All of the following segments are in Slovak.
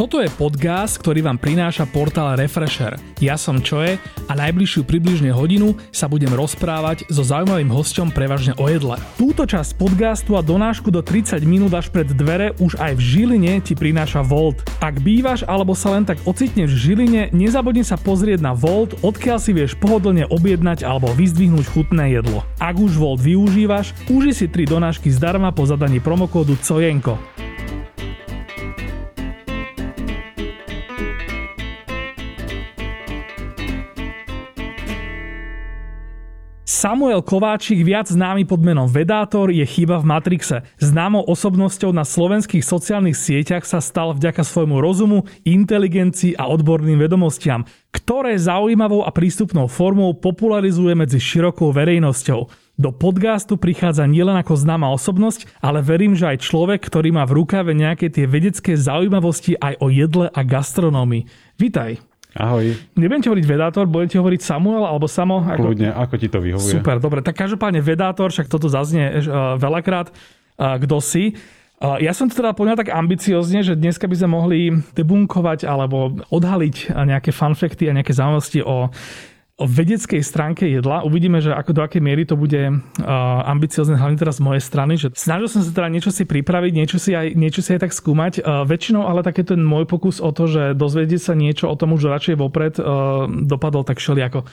Toto je podcast, ktorý vám prináša portál Refresher. Ja som Čoje a najbližšiu približne hodinu sa budem rozprávať so zaujímavým hosťom prevažne o jedle. Túto časť podcastu a donášku do 30 minút až pred dvere už aj v Žiline ti prináša Volt. Ak bývaš alebo sa len tak ocitneš v Žiline, nezabudni sa pozrieť na Volt, odkiaľ si vieš pohodlne objednať alebo vyzdvihnúť chutné jedlo. Ak už Volt využívaš, uži si 3 donášky zdarma po zadaní promokódu COJENKO. Samuel Kováčik, viac známy pod menom Vedátor, je chyba v Matrixe. Známou osobnosťou na slovenských sociálnych sieťach sa stal vďaka svojmu rozumu, inteligencii a odborným vedomostiam, ktoré zaujímavou a prístupnou formou popularizuje medzi širokou verejnosťou. Do podcastu prichádza nielen ako známa osobnosť, ale verím, že aj človek, ktorý má v rukave nejaké tie vedecké zaujímavosti aj o jedle a gastronómii. Vítaj. Ahoj. Nebudem ti hovoriť Vedátor, budem ti hovoriť Samuel alebo Samo. Ako... Kľudne, ako ti to vyhovuje. Super, dobre. Tak každopádne Vedátor, však toto zaznie uh, veľakrát. Uh, kto si? Ja som to teda poňal tak ambiciozne, že dneska by sme mohli debunkovať alebo odhaliť nejaké fanfekty a nejaké zaujímavosti o vedeckej stránke jedla. Uvidíme, že ako do akej miery to bude uh, ambiciozne, hlavne teraz z mojej strany. Že snažil som sa teda niečo si pripraviť, niečo si aj, niečo si aj tak skúmať. Uh, väčšinou ale také ten môj pokus o to, že dozvedieť sa niečo o tom už radšej vopred uh, dopadol tak všelijako.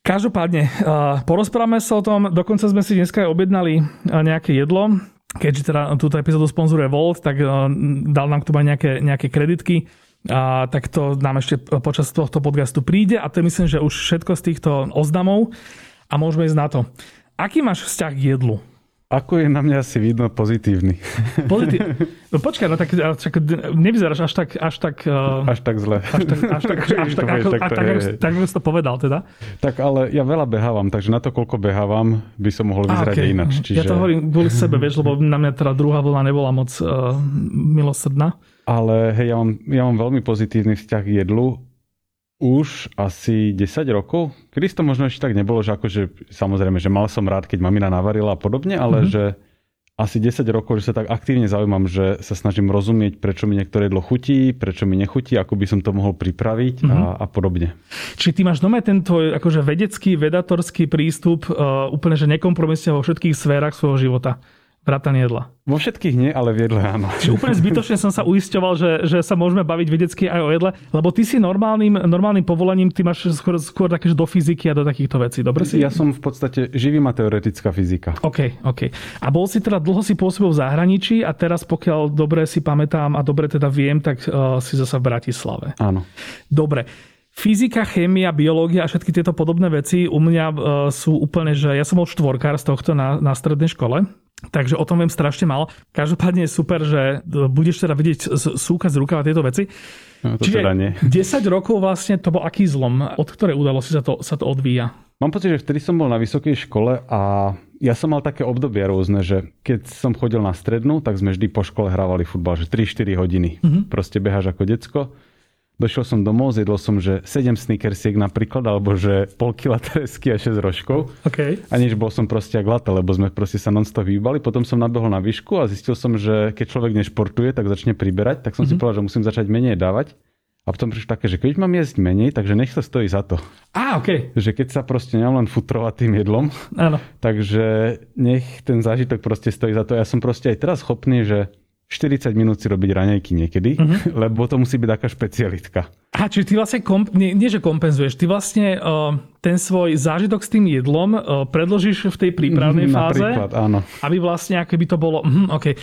Každopádne, uh, porozprávame sa o tom, dokonca sme si dneska aj objednali uh, nejaké jedlo, keďže teda túto epizódu sponzoruje Volt, tak uh, dal nám k tomu aj nejaké, nejaké kreditky a, tak to nám ešte počas tohto podcastu príde a to je myslím, že už všetko z týchto oznamov a môžeme ísť na to. Aký máš vzťah k jedlu? Ako je na mňa asi vidno pozitívny. Pozitív... No počkaj, no tak čak, nevyzeráš až tak... Až tak, uh... až tak zle. Až tak, až tak, až tak, tak, tak, tak, to povedal teda. Tak ale ja veľa behávam, takže na to, koľko behávam, by som mohol vyzerať okay. ináč. Čiže... Ja to hovorím kvôli sebe, vieš, lebo na mňa teda druhá vlna nebola moc uh, milosrdná. Ale hej, ja mám, ja mám veľmi pozitívny vzťah k jedlu už asi 10 rokov. Kedy to možno ešte tak nebolo, že akože samozrejme, že mal som rád, keď mamina navarila a podobne, ale mm-hmm. že asi 10 rokov, že sa tak aktívne zaujímam, že sa snažím rozumieť, prečo mi niektoré jedlo chutí, prečo mi nechutí, ako by som to mohol pripraviť mm-hmm. a, a podobne. Či ty máš doma ten tvoj akože vedecký, vedatorský prístup uh, úplne, že nekompromisne vo všetkých sférach svojho života? Vrátane jedla. Vo všetkých nie, ale v jedle áno. Čiže úplne zbytočne som sa uisťoval, že, že sa môžeme baviť vedecky aj o jedle, lebo ty si normálnym, normálnym povolaním, ty máš skôr, skôr také, do fyziky a do takýchto vecí, dobre si? Ja som v podstate živým a teoretická fyzika. OK, OK. A bol si teda dlho si pôsobil v zahraničí a teraz pokiaľ dobre si pamätám a dobre teda viem, tak uh, si zase v Bratislave. Áno. Dobre. Fyzika, chémia, biológia a všetky tieto podobné veci u mňa uh, sú úplne, že ja som bol štvorkár z tohto na, na strednej škole Takže o tom viem strašne málo. Každopádne je super, že budeš teda vidieť súkať z rukáva tieto veci. No, to Čiže teda nie. 10 rokov vlastne to bol aký zlom? Od ktorej udalosti sa to, sa to odvíja? Mám pocit, že vtedy som bol na vysokej škole a ja som mal také obdobia rôzne, že keď som chodil na strednú, tak sme vždy po škole hrávali futbal, že 3-4 hodiny. Mm-hmm. Proste beháš ako decko Došiel som domov, zjedol som, že 7 snickersiek napríklad, alebo že pol kila tresky a 6 rožkov. Okay. A nič, bol som proste jak lata, lebo sme proste sa non-stop vyhýbali. Potom som nabehol na výšku a zistil som, že keď človek nešportuje, tak začne priberať. Tak som mm-hmm. si mhm. povedal, že musím začať menej dávať. A potom prišlo také, že keď mám jesť menej, takže nech sa stojí za to. Á, OK. Že keď sa proste nemám len futrovať tým jedlom, Áno. takže nech ten zážitok proste stojí za to. Ja som proste aj teraz schopný, že 40 minút si robiť raňajky niekedy, uh-huh. lebo to musí byť taká špecialitka. A čiže ty vlastne, komp- nie, nie že kompenzuješ, ty vlastne uh, ten svoj zážitok s tým jedlom uh, predložíš v tej prípravnej mm, fáze, napríklad, áno. aby vlastne by to bolo, uh, OK.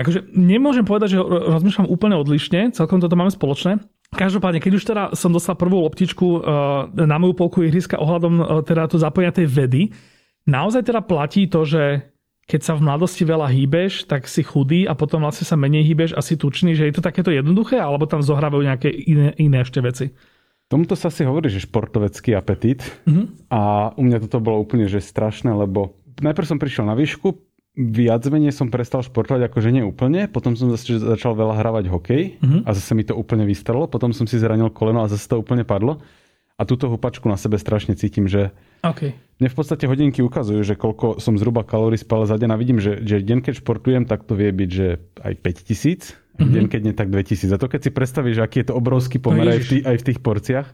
Akože nemôžem povedať, že rozmýšľam úplne odlišne, celkom toto máme spoločné. Každopádne, keď už teda som dostal prvú loptičku uh, na moju polku ihriska ohľadom teda to zapojenia tej vedy, naozaj teda platí to, že keď sa v mladosti veľa hýbeš, tak si chudý a potom vlastne sa menej hýbeš a si tučný, že je to takéto jednoduché, alebo tam zohrávajú nejaké iné, iné ešte veci? Tomuto sa si hovorí, že športovecký apetít. Mm-hmm. A u mňa toto bolo úplne že strašné, lebo najprv som prišiel na výšku, viac menej som prestal športovať, akože nie úplne, potom som zase začal veľa hravať hokej mm-hmm. a zase mi to úplne vystrelo, potom som si zranil koleno a zase to úplne padlo. A túto hupačku na sebe strašne cítim, že okay. mne v podstate hodinky ukazujú, že koľko som zhruba kalórií spal za deň a vidím, že, že deň, keď športujem, tak to vie byť, že aj 5000 Mm-hmm. Deň, keď nie, tak 2000. A to keď si predstavíš, aký je to obrovský pomer no, aj, v tých, aj v tých porciách.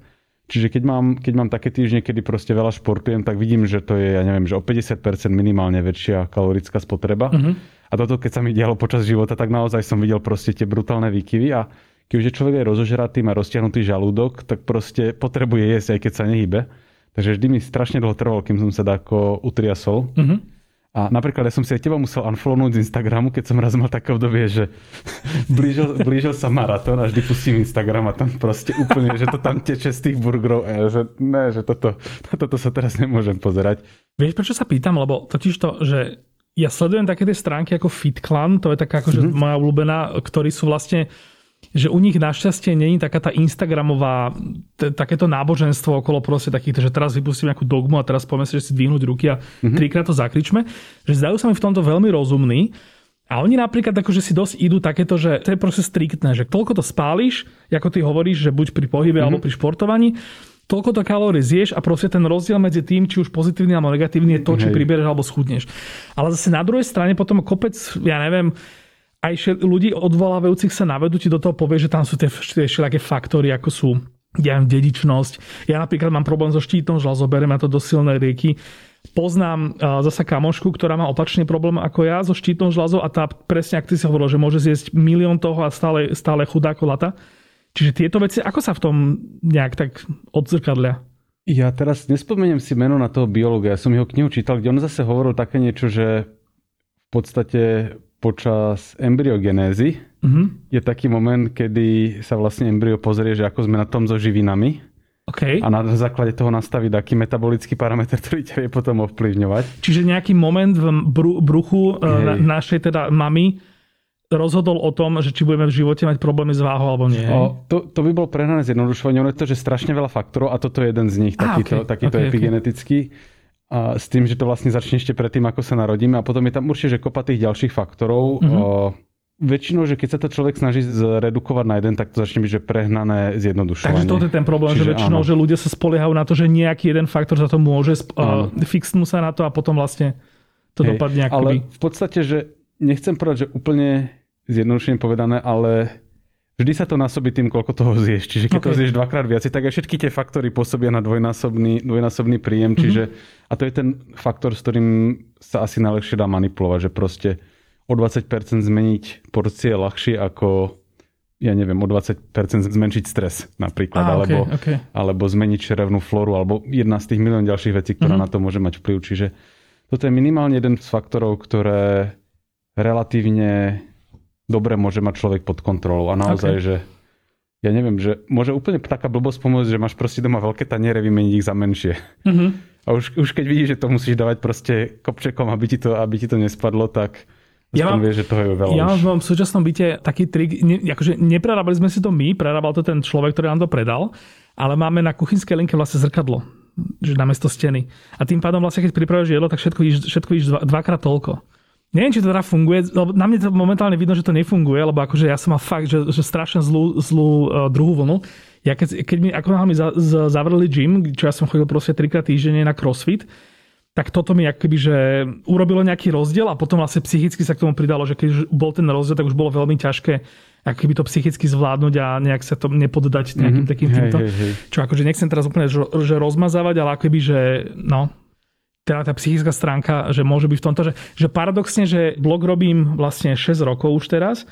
Čiže keď mám, keď mám také týždne, kedy proste veľa športujem, tak vidím, že to je, ja neviem, že o 50% minimálne väčšia kalorická spotreba. Mm-hmm. A toto, keď sa mi dialo počas života, tak naozaj som videl proste tie brutálne výkyvy a keď už je človek aj rozožratý, má roztiahnutý žalúdok, tak proste potrebuje jesť, aj keď sa nehybe. Takže vždy mi strašne dlho trvalo, kým som sa dáko utriasol. Mm-hmm. A napríklad ja som si aj teba musel unfollownúť z Instagramu, keď som raz mal také obdobie, že blížil, blížil sa maratón a vždy pustím Instagram a tam proste úplne, že to tam teče z tých burgerov a ja, že ne, že toto, toto sa teraz nemôžem pozerať. Vieš, prečo sa pýtam? Lebo totiž to, že ja sledujem také tie stránky ako FitClan, to je taká akože mm-hmm. moja obľúbená, ktorí sú vlastne že u nich našťastie není taká tá Instagramová, t- takéto náboženstvo okolo proste takýchto, že teraz vypustím nejakú dogmu a teraz povieme si, že si dvihnúť ruky a mm-hmm. trikrát to zakričme. Že zdajú sa mi v tomto veľmi rozumní. A oni napríklad akože si dosť idú takéto, že to je proste striktné, že toľko to spáliš, ako ty hovoríš, že buď pri pohybe mm-hmm. alebo pri športovaní, toľko to kalórií zješ a proste ten rozdiel medzi tým, či už pozitívny alebo negatívny je to, či priberieš alebo schudneš. Ale zase na druhej strane potom kopec, ja neviem, aj ľudí odvolávajúcich sa na vedu ti do toho povie, že tam sú tie, všelijaké faktory, ako sú ja viem, dedičnosť. Ja napríklad mám problém so štítom žľazom, beriem to do silnej rieky. Poznám uh, zasa kamošku, ktorá má opačný problém ako ja so štítom žľazom a tá presne, ak ty si hovoril, že môže zjesť milión toho a stále, stále chudá ako lata. Čiže tieto veci, ako sa v tom nejak tak odzrkadlia? Ja teraz nespomeniem si meno na toho biologa. Ja som jeho knihu čítal, kde on zase hovoril také niečo, že v podstate počas embryogenézy mm-hmm. je taký moment, kedy sa vlastne embryo pozrie, že ako sme na tom so živinami. Okay. A na základe toho nastaviť taký metabolický parameter, ktorý ťa vie potom ovplyvňovať. Čiže nejaký moment v bruchu e, na, našej teda mamy rozhodol o tom, že či budeme v živote mať problémy s váhou alebo nie. O, to, to by bolo prehnané zjednodušovanie. Ono je to, že strašne veľa faktorov a toto je jeden z nich, takýto, okay. takýto okay, epigenetický. Okay a s tým, že to vlastne začne ešte predtým, ako sa narodíme a potom je tam určite že kopa tých ďalších faktorov. Mm-hmm. O, väčšinou, že keď sa to človek snaží zredukovať na jeden, tak to začne byť že prehnané zjednodušovanie. Takže to je ten problém, Čiže že väčšinou, áno. že ľudia sa spoliehajú na to, že nejaký jeden faktor za to môže, uh, fixnú sa na to a potom vlastne to Hej, dopadne akoby. Ale v podstate, že nechcem povedať, že úplne zjednodušene povedané, ale vždy sa to násobí tým, koľko toho zješ. Čiže keď okay. to zješ dvakrát viac, tak aj všetky tie faktory pôsobia na dvojnásobný, dvojnásobný príjem. Mm-hmm. Čiže, a to je ten faktor, s ktorým sa asi najlepšie dá manipulovať, že proste o 20% zmeniť porcie je ľahšie ako ja neviem, o 20% zmenšiť stres napríklad, ah, alebo, okay. alebo zmeniť čerevnú flóru, alebo jedna z tých milión ďalších vecí, ktorá mm-hmm. na to môže mať vplyv. Čiže toto je minimálne jeden z faktorov, ktoré relatívne dobre môže mať človek pod kontrolou. A naozaj, okay. že ja neviem, že môže úplne taká blbosť pomôcť, že máš proste doma veľké taniere, vymeniť ich za menšie. Mm-hmm. A už, už keď vidíš, že to musíš dávať proste kopčekom, aby ti to, aby ti to nespadlo, tak ja mám, vieš, že toho je veľa Ja mám v súčasnom byte taký trik, ne, akože neprerábali sme si to my, prerábal to ten človek, ktorý nám to predal, ale máme na kuchynskej linke vlastne zrkadlo, že namiesto steny. A tým pádom vlastne, keď pripravuješ jedlo, tak všetko vidíš, všetko vidíš dva, dvakrát toľko. Neviem, či to teda funguje, lebo na mne to momentálne vidno, že to nefunguje, lebo akože ja som mal fakt, že, že strašne zlú, zlú uh, druhú vlnu. Ja keď, keď mi, ako mi za, za, zavreli gym, čo ja som chodil proste trikrát týždenne na crossfit, tak toto mi akoby, že urobilo nejaký rozdiel a potom vlastne psychicky sa k tomu pridalo, že keď bol ten rozdiel, tak už bolo veľmi ťažké ako keby to psychicky zvládnuť a nejak sa to nepoddať nejakým mm-hmm. takým týmto. Hej, hej, hej. Čo akože nechcem teraz úplne že, že rozmazávať, ale akoby, že no, teda tá psychická stránka, že môže byť v tomto, že, že paradoxne, že blog robím vlastne 6 rokov už teraz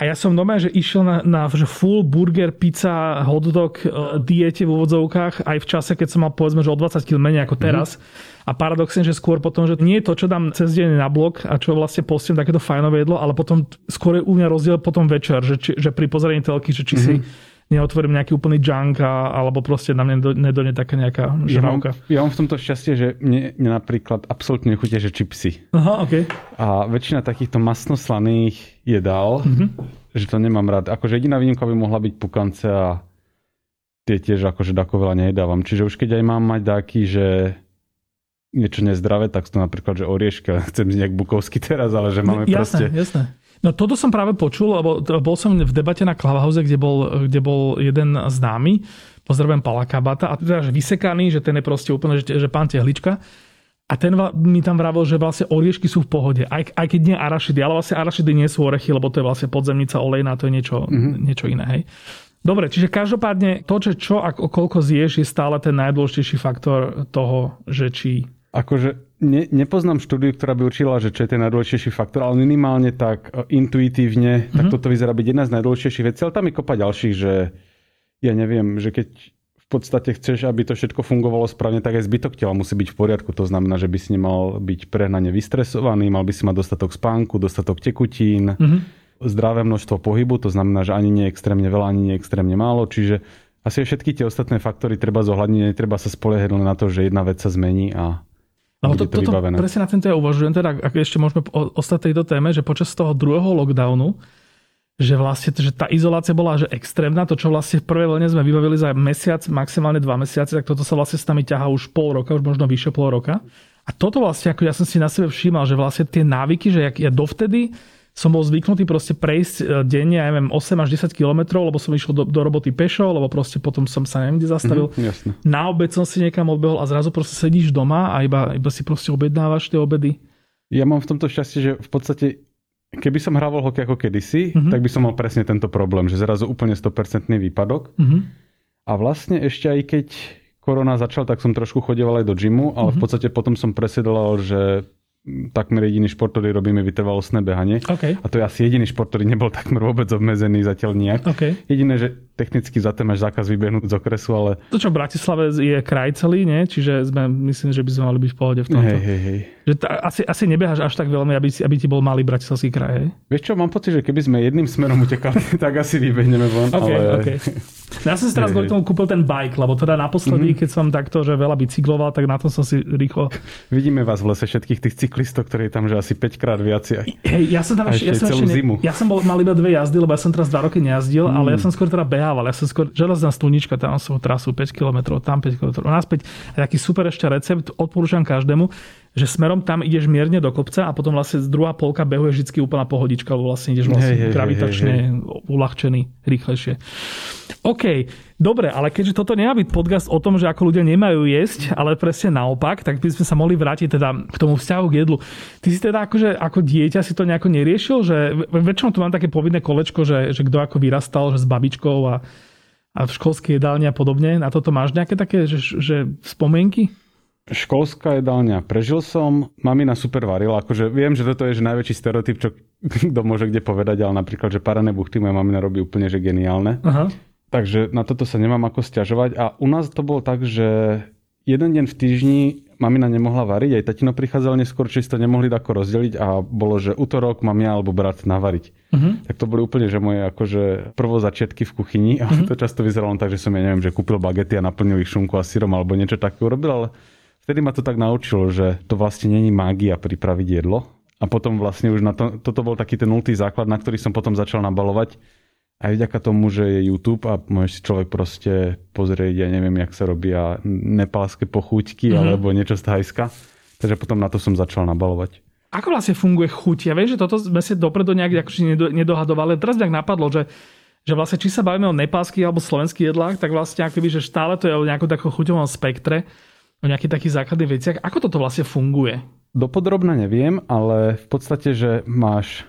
a ja som doma, že išiel na, na že full burger, pizza, hotdog uh, diete v úvodzovkách aj v čase, keď som mal povedzme, že o 20 kg menej ako mhm. teraz. Mm-hmm. A paradoxne, že skôr potom, že nie je to, čo dám cez deň na blog a čo vlastne postím takéto fajnové jedlo, ale potom skôr je u mňa rozdiel potom večer, že, či, že pri pozeraní telky, že či mm-hmm. si neotvorím nejaký úplný junk a, alebo proste na mňa nedone taká nejaká žravka. Ja, ja mám v tomto šťastie, že mne, mne napríklad absolútne nechutia, že čipsy. Aha, okay. A väčšina takýchto masnoslaných jedál, mm-hmm. že to nemám rád. Akože jediná výnimka by mohla byť pukance a tie tiež akože dako veľa nejedávam. Čiže už keď aj mám mať taký, že niečo nezdravé, tak to napríklad, že orieška, chcem z nejak bukovsky teraz, ale že máme jasné, proste... Jasné. No toto som práve počul, lebo bol som v debate na Clubhouse, kde bol, kde bol jeden známy, pozdravujem Pala Kabata, a teda, že vysekaný, že ten je proste úplne, že, že pán tehlička. a ten mi tam vravil, že vlastne oriešky sú v pohode, aj, aj keď nie arašidy, ale vlastne arašidy nie sú orechy, lebo to je vlastne podzemnica olejná, to je niečo, mm-hmm. niečo iné. Hej. Dobre, čiže každopádne to, že čo a koľko zješ, je stále ten najdôležitejší faktor toho, že či... Akože ne, nepoznám štúdiu, ktorá by určila, že čo je ten najdôležitejší faktor, ale minimálne tak e, intuitívne, mm-hmm. tak mhm. toto vyzerá byť jedna z najdôležitejších vecí, ale tam je kopa ďalších, že ja neviem, že keď podstate chceš, aby to všetko fungovalo správne, tak aj zbytok tela musí byť v poriadku. To znamená, že by si nemal byť prehnane vystresovaný, mal by si mať dostatok spánku, dostatok tekutín, mm-hmm. zdravé množstvo pohybu, to znamená, že ani nie extrémne veľa, ani nie extrémne málo. Čiže asi všetky tie ostatné faktory treba zohľadniť, netreba sa spoliehať len na to, že jedna vec sa zmení a No to, to toto vybavené. presne na tento ja uvažujem, teda ak ešte môžeme ostať tejto téme, že počas toho druhého lockdownu že vlastne že tá izolácia bola že extrémna. To, čo vlastne v prvej vlne sme vybavili za mesiac, maximálne dva mesiace, tak toto sa vlastne s nami ťahá už pol roka, už možno vyššie pol roka. A toto vlastne, ako ja som si na sebe všímal, že vlastne tie návyky, že ja dovtedy som bol zvyknutý proste prejsť e, denne, ja neviem, 8 až 10 kilometrov, lebo som išiel do, do roboty pešo, lebo proste potom som sa neviem kde zastavil. Mm, Na obed som si niekam odbehol a zrazu proste sedíš doma a iba, iba si proste objednávaš tie obedy. Ja mám v tomto šťastie, že v podstate Keby som hrával hokej ako kedysi, mm-hmm. tak by som mal presne tento problém, že zrazu úplne 100% výpadok. Mm-hmm. A vlastne ešte aj keď korona začal, tak som trošku chodieval aj do gymu, ale mm-hmm. v mhm. podstate potom som presedlal, že takmer jediný šport, ktorý robíme vytrvalostné behanie. Okay. A to je asi jediný šport, ktorý nebol takmer vôbec obmedzený zatiaľ nejak. Okay. Jediné, že technicky za tým máš zákaz vybehnúť z okresu, ale... To, čo v Bratislave je kraj celý, nie? Čiže sme, myslím, že by sme mali byť v pohode v tomto. Hej, hej, hej. Že t- asi, asi nebeháš až tak veľmi, aby, si, aby ti bol malý bratislavský kraj, hej? Vieš čo, mám pocit, že keby sme jedným smerom utekali, tak asi vybehneme von, okay, ale... Okay. Ja som si teraz kvôli tomu kúpil ten bike, lebo teda naposledy, mm-hmm. keď som takto, že veľa bicykloval, tak na to som si rýchlo... Vidíme vás v lese všetkých tých cyklistov, ktorí tam že asi 5 krát viac. Hej, ja som tam ešte, ja som ešte. Ja som bol, mal iba dve jazdy, lebo ja som teraz dva roky nejazdil, mm. ale ja som skôr teda behával. Ja som skôr železná stunička, tam som trasu 5 km, tam 5 km, naspäť. Taký super ešte recept, odporúčam každému že smerom tam ideš mierne do kopca a potom vlastne druhá polka behu je vždy úplná pohodička, lebo vlastne ideš vlastne hey, gravitačne hey, hey. uľahčený, rýchlejšie. OK, dobre, ale keďže toto nemá byť podcast o tom, že ako ľudia nemajú jesť, ale presne naopak, tak by sme sa mohli vrátiť teda k tomu vzťahu k jedlu. Ty si teda akože ako dieťa si to nejako neriešil, že väčšinou tu mám také povinné kolečko, že, že kto ako vyrastal, že s babičkou a, a v školskej jedálni a podobne. Na toto máš nejaké také že, že spomienky? Školská jedálňa. Prežil som, mamina super varila, akože viem, že toto je že najväčší stereotyp, čo kto môže kde povedať, ale napríklad, že parené buchty moja mamina robí úplne že geniálne. Aha. Takže na toto sa nemám ako stiažovať. A u nás to bolo tak, že jeden deň v týždni mamina nemohla variť, aj tatino prichádzal neskôr, či si to nemohli ako rozdeliť a bolo, že útorok mám ja alebo brat navariť. Uh-huh. Tak to boli úplne, že moje akože prvo začiatky v kuchyni a uh-huh. to často vyzeralo tak, že som ja neviem, že kúpil bagety a naplnil ich šunku a syrom alebo niečo také urobil, ale vtedy ma to tak naučilo, že to vlastne není mágia pripraviť jedlo. A potom vlastne už na to, toto bol taký ten nultý základ, na ktorý som potom začal nabalovať. Aj vďaka tomu, že je YouTube a môže si človek proste pozrieť, ja neviem, jak sa robia nepálske pochúťky mm-hmm. alebo niečo z Thajska. Takže potom na to som začal nabalovať. Ako vlastne funguje chuť? Ja viem, že toto sme si dopredu nejak akože nedohadovali. Teraz nejak napadlo, že že vlastne či sa bavíme o nepálskych alebo slovenských jedlách, tak vlastne akoby, že stále to je o nejakom takom chuťovom spektre o nejakých takých základných veciach. Ako toto vlastne funguje? Dopodrobne neviem, ale v podstate, že máš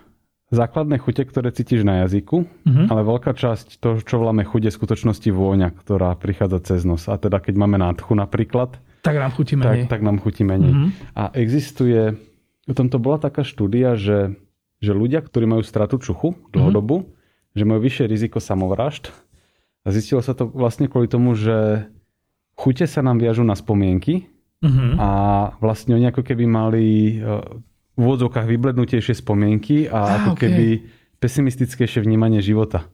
základné chute, ktoré cítiš na jazyku, uh-huh. ale veľká časť toho, čo voláme chuť, je v skutočnosti vôňa, ktorá prichádza cez nos. A teda keď máme nádchu napríklad, tak nám chutí menej. Tak, tak nám chutí menej. Uh-huh. A existuje, o tomto bola taká štúdia, že, že ľudia, ktorí majú stratu čuchu dlhodobu, uh-huh. že majú vyššie riziko samovražd. A zistilo sa to vlastne kvôli tomu, že chute sa nám viažú na spomienky uh-huh. a vlastne oni ako keby mali e, v úvodzovkách vyblednutejšie spomienky a ah, ako okay. keby pesimistickejšie vnímanie života.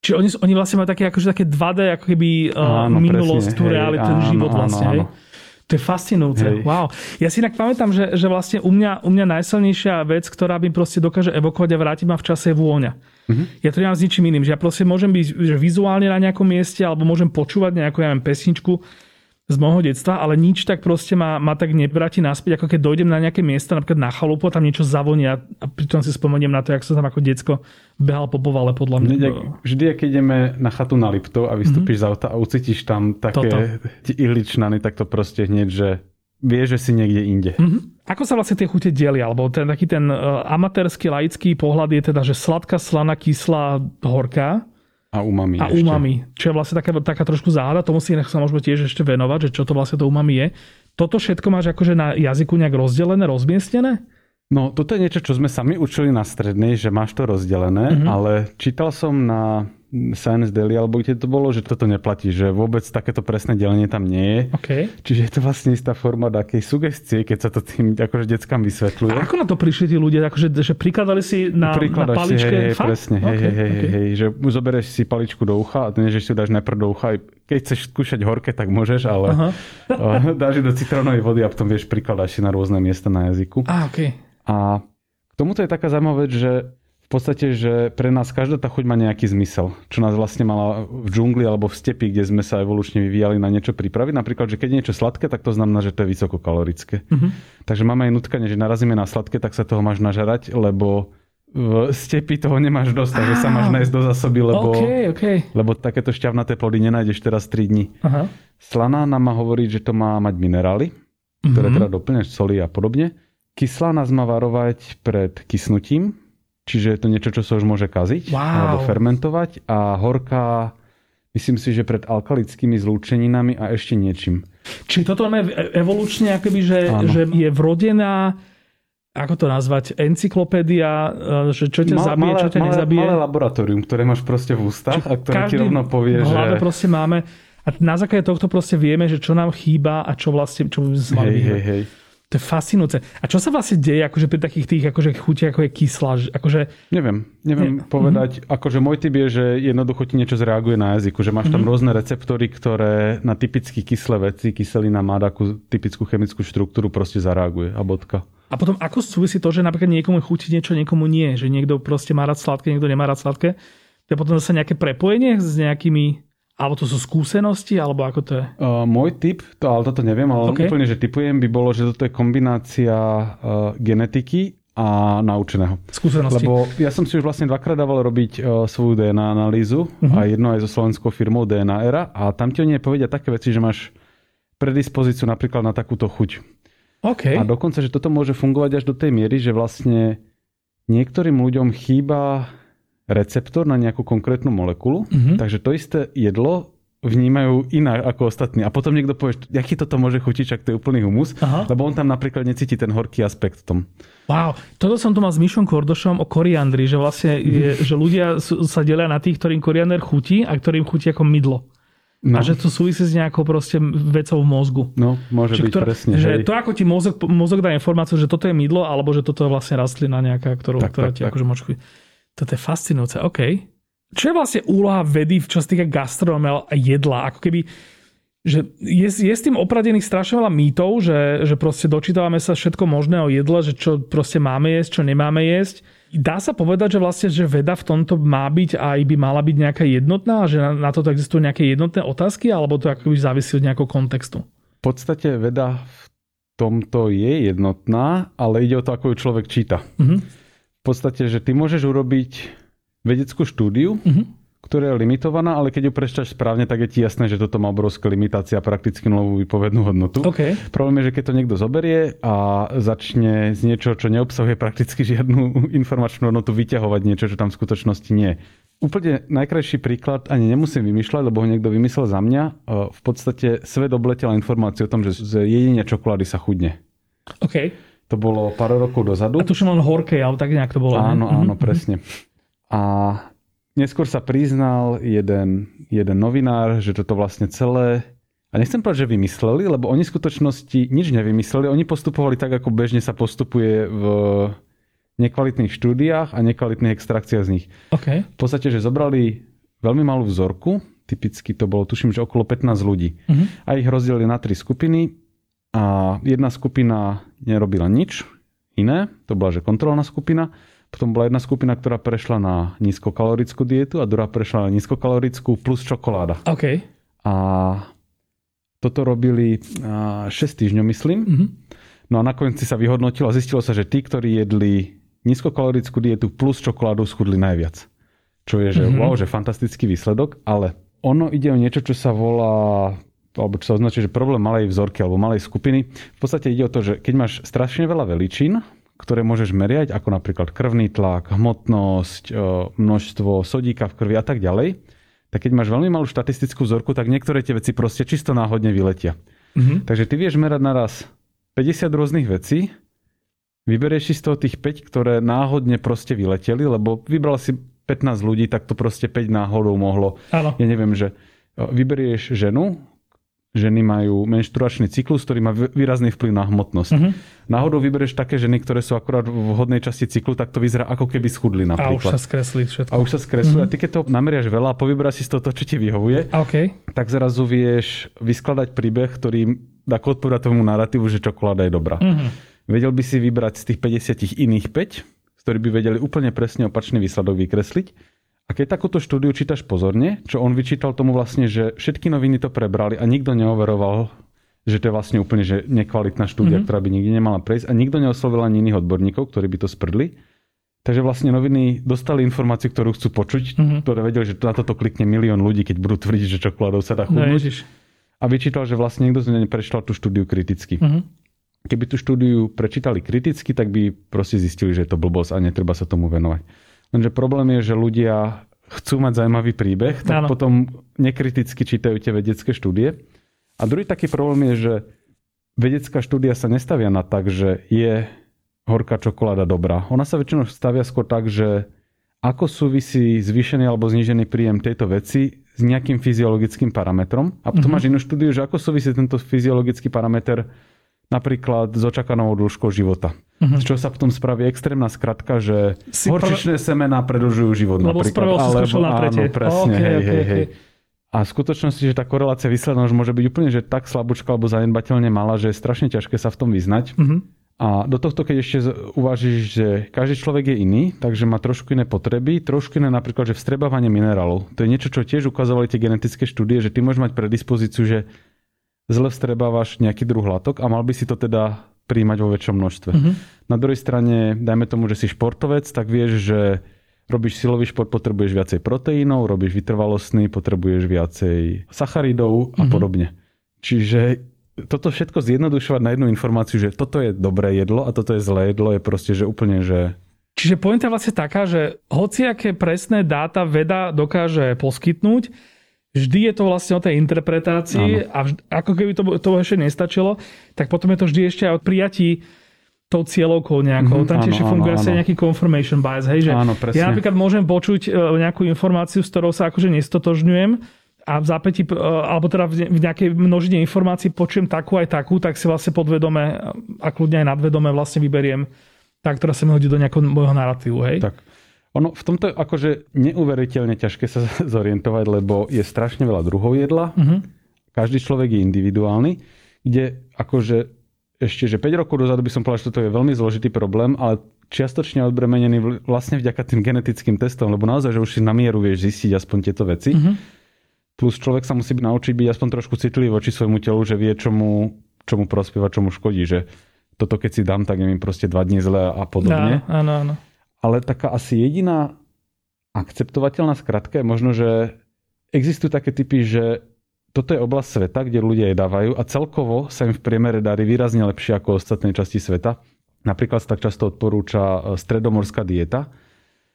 Čiže oni, oni vlastne majú také, akože také 2D, ako keby uh, áno, minulosť, tú realitu, ten život áno, vlastne. Áno, áno. To je fascinujúce. Hej. Wow. Ja si inak pamätám, že, že vlastne u mňa, u mňa najsilnejšia vec, ktorá by proste dokáže evokovať a vrátiť ma v čase je vôňa. Mm-hmm. Ja to nemám s ničím iným. Že ja proste môžem byť že vizuálne na nejakom mieste alebo môžem počúvať nejakú ja neviem, pesničku z môjho detstva, ale nič tak proste ma, ma tak nevráti naspäť, ako keď dojdem na nejaké miesto, napríklad na chalupu a tam niečo zavonia a pritom si spomeniem na to, jak som tam ako decko behal po povale podľa mňa. Vždy, vždy keď ideme na chatu na Liptov a vystúpiš mm-hmm. z auta a ucítiš tam také ihličnany, tak to proste hneď, že vie, že si niekde inde. Mm-hmm. Ako sa vlastne tie chute delia? Alebo ten taký ten uh, amatérsky, laický pohľad je teda, že sladká, slaná, kyslá, horká. A umami. A ešte. umami. Čo je vlastne taká, taká trošku záhada. Tomu si sa môžeme tiež ešte venovať, že čo to vlastne to umami je. Toto všetko máš akože na jazyku nejak rozdelené, rozmiestnené? No, toto je niečo, čo sme sami učili na strednej, že máš to rozdelené, mm-hmm. ale čítal som na Science Daily, alebo kde to bolo, že toto neplatí, že vôbec takéto presné delenie tam nie je. Okay. Čiže je to vlastne istá forma takej sugestie, keď sa to tým akože deckám vysvetľuje. A ako na to prišli tí ľudia? Akože, že prikladali si na, na paličke? Si, hej, hej, presne, okay, hej, hej, okay. hej, že zoberieš si paličku do ucha a nie, že si dáš najprv do ucha, keď chceš skúšať horké, tak môžeš, ale dáš do citrónovej vody a potom vieš prikladať si na rôzne miesta na jazyku. A, okay. A k tomuto je taká zaujímavá vec, že v podstate, že pre nás každá tá chuť má nejaký zmysel. Čo nás vlastne mala v džungli alebo v stepi, kde sme sa evolučne vyvíjali na niečo pripraviť. Napríklad, že keď je niečo sladké, tak to znamená, že to je vysokokalorické. Uh-huh. Takže máme aj nutkanie, že narazíme na sladké, tak sa toho máš nažarať, lebo v stepi toho nemáš dosť, takže sa máš nájsť do zásoby, lebo, okay, okay. lebo takéto šťavnaté plody nenájdeš teraz 3 dní. Uh-huh. Slaná nám má hovoriť, že to má mať minerály, ktoré uh-huh. teda doplňaš soli a podobne. Kyslá nás má varovať pred kysnutím, Čiže je to niečo, čo sa už môže kaziť wow. alebo fermentovať a horká myslím si, že pred alkalickými zlúčeninami a ešte niečím. Či toto máme evolučne, akoby, že, že je vrodená ako to nazvať, encyklopédia, e, že čo ťa Mal, zabije, malé, čo ťa malé, nezabije. Malé laboratórium, ktoré máš proste v ústach a ktoré ti rovno povie, že... proste máme a na základe tohto proste vieme, že čo nám chýba a čo vlastne, čo by sme mali hej, hej, hej. To je fascinujúce. A čo sa vlastne deje akože pri takých tých akože chuti, ako je kyslá? Akože... Neviem, neviem ne. povedať. Mm-hmm. Akože môj typ je, že jednoducho ti niečo zreaguje na jazyku. Že máš tam mm-hmm. rôzne receptory, ktoré na typicky kyslé veci, kyselina má takú typickú chemickú štruktúru, proste zareaguje a bodka. A potom ako súvisí to, že napríklad niekomu chutí niečo, niekomu nie? Že niekto proste má rád sladké, niekto nemá rád sladké? To je potom zase nejaké prepojenie s nejakými alebo to sú skúsenosti, alebo ako to je? Uh, môj typ, to, ale toto neviem, ale okay. úplne, že typujem, by bolo, že toto je kombinácia uh, genetiky a naučeného. Skúsenosti. Lebo ja som si už vlastne dvakrát dával robiť uh, svoju DNA analýzu uh-huh. a jedno aj so slovenskou firmou DNA Era a tam ti oni povedia také veci, že máš predispozíciu napríklad na takúto chuť. Okay. A dokonca, že toto môže fungovať až do tej miery, že vlastne niektorým ľuďom chýba receptor na nejakú konkrétnu molekulu, mm-hmm. takže to isté jedlo vnímajú inak ako ostatní. A potom niekto povie, aký toto môže chutiť, čak to je úplný humus, Aha. lebo on tam napríklad necíti ten horký aspekt v tom. Wow, toto som tu mal s Myšom Kordošom o koriandri, že vlastne je, že ľudia sa delia na tých, ktorým koriander chutí a ktorým chutí ako mydlo. No. A že to súvisí s nejakou proste vecou v mozgu. No, môže že byť ktorá, presne. Že hej. to, ako ti mozog, mozog dá informáciu, že toto je mydlo, alebo že toto je vlastne rastlina nejaká, ktorú, tak, ktorá tak, ti tak. akože chutiť. Toto je fascinujúce, OK. Čo je vlastne úloha vedy, čo sa týka gastronomie a jedla? Ako keby, že je, je s tým opradených strašne veľa mýtov, že, že proste dočítavame sa všetko možné o jedle, že čo proste máme jesť, čo nemáme jesť. Dá sa povedať, že vlastne, že veda v tomto má byť a aj by mala byť nejaká jednotná, že na, na toto existujú nejaké jednotné otázky, alebo to akoby závisí od nejakého kontextu? V podstate veda v tomto je jednotná, ale ide o to, ako ju človek číta. Mm-hmm podstate, že ty môžeš urobiť vedeckú štúdiu, uh-huh ktorá je limitovaná, ale keď ju prečtaš správne, tak je ti jasné, že toto má obrovská limitácia, prakticky novú výpovednú hodnotu. Okay. Problém je, že keď to niekto zoberie a začne z niečo, čo neobsahuje prakticky žiadnu informačnú hodnotu, vyťahovať niečo, čo tam v skutočnosti nie. Úplne najkrajší príklad, ani nemusím vymýšľať, lebo ho niekto vymyslel za mňa. V podstate svet obletel informáciu o tom, že z jedine čokolády sa chudne. Okay. To bolo pár rokov dozadu. A tuším len horkej, ale tak nejak to bolo. Áno, áno, mm-hmm. presne. A neskôr sa priznal jeden, jeden novinár, že toto vlastne celé a nechcem povedať, že vymysleli, lebo oni v skutočnosti nič nevymysleli. Oni postupovali tak, ako bežne sa postupuje v nekvalitných štúdiách a nekvalitných extrakciách z nich. Okay. V podstate, že zobrali veľmi malú vzorku, typicky to bolo, tuším, že okolo 15 ľudí. Uh-huh. A ich rozdelili na tri skupiny a jedna skupina nerobila nič iné, to bola že kontrolná skupina. Potom bola jedna skupina, ktorá prešla na nízkokalorickú dietu a druhá prešla na nízkokalorickú plus čokoláda. OK. A toto robili 6 týždňov, myslím. Mm-hmm. No a nakoniec si sa vyhodnotilo a zistilo sa, že tí, ktorí jedli nízkokalorickú dietu plus čokoládu, schudli najviac. Čo je, že mm-hmm. wow, že fantastický výsledok, ale ono ide o niečo, čo sa volá alebo čo sa označuje, že problém malej vzorky alebo malej skupiny. V podstate ide o to, že keď máš strašne veľa veličín, ktoré môžeš meriať, ako napríklad krvný tlak, hmotnosť, množstvo sodíka v krvi a tak ďalej, tak keď máš veľmi malú štatistickú vzorku, tak niektoré tie veci proste čisto náhodne vyletia. Mm-hmm. Takže ty vieš merať naraz 50 rôznych vecí, vyberieš si z toho tých 5, ktoré náhodne proste vyleteli, lebo vybral si 15 ľudí, tak to proste 5 náhodou mohlo. Áno. Ja neviem, že vyberieš ženu, ženy majú menštruačný cyklus, ktorý má výrazný vplyv na hmotnosť. Uh-huh. Náhodou vyberieš také ženy, ktoré sú akurát v vhodnej časti cyklu, tak to vyzerá ako keby schudli napríklad. A už sa skreslí všetko. A už sa skreslí. Uh-huh. A ty keď to nameriaš veľa a povyberáš si z toho to, čo ti vyhovuje, okay. tak zrazu vieš vyskladať príbeh, ktorý dá odpovedať tomu narratívu, že čokoláda je dobrá. Uh-huh. Vedel by si vybrať z tých 50 iných 5, ktorí by vedeli úplne presne opačný výsledok vykresliť a keď takúto štúdiu čítaš pozorne, čo on vyčítal tomu vlastne, že všetky noviny to prebrali a nikto neoveroval, že to je vlastne úplne že nekvalitná štúdia, mm-hmm. ktorá by nikdy nemala prejsť a nikto neoslovil ani iných odborníkov, ktorí by to sprdli. Takže vlastne noviny dostali informáciu, ktorú chcú počuť, mm-hmm. ktoré vedeli, že na toto klikne milión ľudí, keď budú tvrdiť, že čokoládou sa dá no, chudnúť. No, a vyčítal, že vlastne nikto z nej prečítal tú štúdiu kriticky. Mm-hmm. Keby tú štúdiu prečítali kriticky, tak by proste zistili, že je to blbosť a netreba sa tomu venovať. Lenže problém je, že ľudia chcú mať zaujímavý príbeh, tak ano. potom nekriticky čítajú tie vedecké štúdie. A druhý taký problém je, že vedecká štúdia sa nestavia na tak, že je horká čokoláda dobrá. Ona sa väčšinou stavia skôr tak, že ako súvisí zvýšený alebo znížený príjem tejto veci s nejakým fyziologickým parametrom. A potom mm-hmm. máš inú štúdiu, že ako súvisí tento fyziologický parameter napríklad s očakanou dĺžkou života. Uh-huh. Čo sa potom spraví extrémna skratka, že si horčičné prv... semená predlžujú život Lebo napríklad. Alebo na áno, presne, okay, hej, okay, hej, hej. A v skutočnosti, že tá korelácia výslednosť môže byť úplne že tak slabúčka alebo zanedbateľne malá, že je strašne ťažké sa v tom vyznať. Uh-huh. A do tohto, keď ešte uvažíš, že každý človek je iný, takže má trošku iné potreby, trošku iné napríklad, že vstrebávanie minerálov. To je niečo, čo tiež ukazovali tie genetické štúdie, že ty môžeš mať predispozíciu, že zle vstrebávaš nejaký druh látok a mal by si to teda príjmať vo väčšom množstve. Uh-huh. Na druhej strane, dajme tomu, že si športovec, tak vieš, že robíš silový šport, potrebuješ viacej proteínov, robíš vytrvalostný, potrebuješ viacej sacharidov a uh-huh. podobne. Čiže toto všetko zjednodušovať na jednu informáciu, že toto je dobré jedlo a toto je zlé jedlo, je proste, že úplne, že Čiže pointa vlastne taká, že hociaké presné dáta veda dokáže poskytnúť, vždy je to vlastne o tej interpretácii Áno. a vždy, ako keby to, to ešte nestačilo, tak potom je to vždy ešte aj o prijatí tou cieľovkou nejakou. Mm-hmm, Tam tiež funguje asi nejaký confirmation bias. Hej, že áno, ja napríklad môžem počuť e, nejakú informáciu, s ktorou sa akože nestotožňujem a v zápäti, e, alebo teda v nejakej množine informácií počujem takú aj takú, tak si vlastne podvedome a kľudne aj nadvedome vlastne vyberiem tá, ktorá sa mi hodí do nejakého môjho narratívu. Hej? Tak. Ono v tomto je akože neuveriteľne ťažké sa zorientovať, lebo je strašne veľa druhov jedla. Uh-huh. Každý človek je individuálny, kde akože ešte, že 5 rokov dozadu by som povedal, že toto je veľmi zložitý problém, ale čiastočne odbremenený vlastne vďaka tým genetickým testom, lebo naozaj, že už si na mieru vieš zistiť aspoň tieto veci. Uh-huh. Plus človek sa musí naučiť byť aspoň trošku citlivý voči svojmu telu, že vie, čo mu, čo mu prospieva, čo mu škodí. Že toto keď si dám, tak je mi proste dva dní zle a podobne. Áno, áno ale taká asi jediná akceptovateľná skratka je možno, že existujú také typy, že toto je oblasť sveta, kde ľudia jedávajú a celkovo sa im v priemere darí výrazne lepšie ako ostatnej časti sveta. Napríklad sa tak často odporúča e, stredomorská dieta,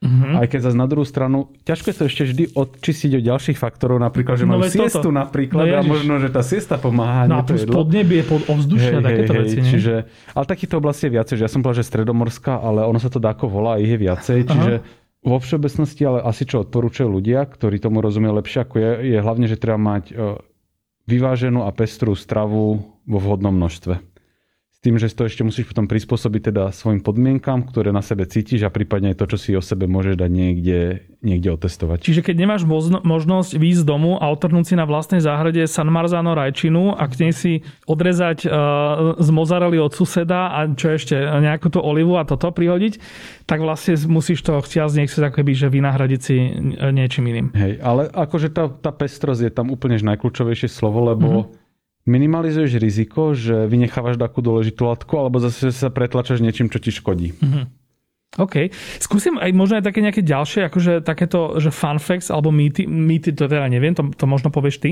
Mm-hmm. Aj keď zase na druhú stranu, ťažko je sa ešte vždy odčistiť od ďalších faktorov, napríklad, že no, majú siestu toto. napríklad no, a možno, že tá siesta pomáha. No a plus podnebie, pod ovzdušia, hej, takéto hej, veci. Hej, čiže, ale takýchto oblasti je viacej, že ja som povedal, že stredomorská, ale ono sa to dá ako volá, ich je viacej, čiže Aha. vo všeobecnosti, ale asi čo odporúčajú ľudia, ktorí tomu rozumie lepšie ako je, je hlavne, že treba mať e, vyváženú a pestrú stravu vo vhodnom množstve tým, že to ešte musíš potom prispôsobiť teda svojim podmienkam, ktoré na sebe cítiš a prípadne aj to, čo si o sebe môžeš dať niekde, niekde otestovať. Čiže keď nemáš možnosť výjsť z domu a otrhnúť si na vlastnej záhrade San Marzano rajčinu a k nej si odrezať uh, z mozarely od suseda a čo ešte, nejakú tú olivu a toto prihodiť, tak vlastne musíš to z nechcieť ako keby, že vynahradiť si niečím iným. Hej, ale akože tá, tá pestrosť je tam úplne najkľúčovejšie slovo, lebo mm-hmm minimalizuješ riziko, že vynechávaš takú dôležitú látku, alebo zase sa pretlačaš niečím, čo ti škodí. Mm-hmm. OK. Skúsim aj možno aj také nejaké ďalšie, akože takéto, že fun facts alebo mýty, mýty to teda neviem, to, to možno povieš ty.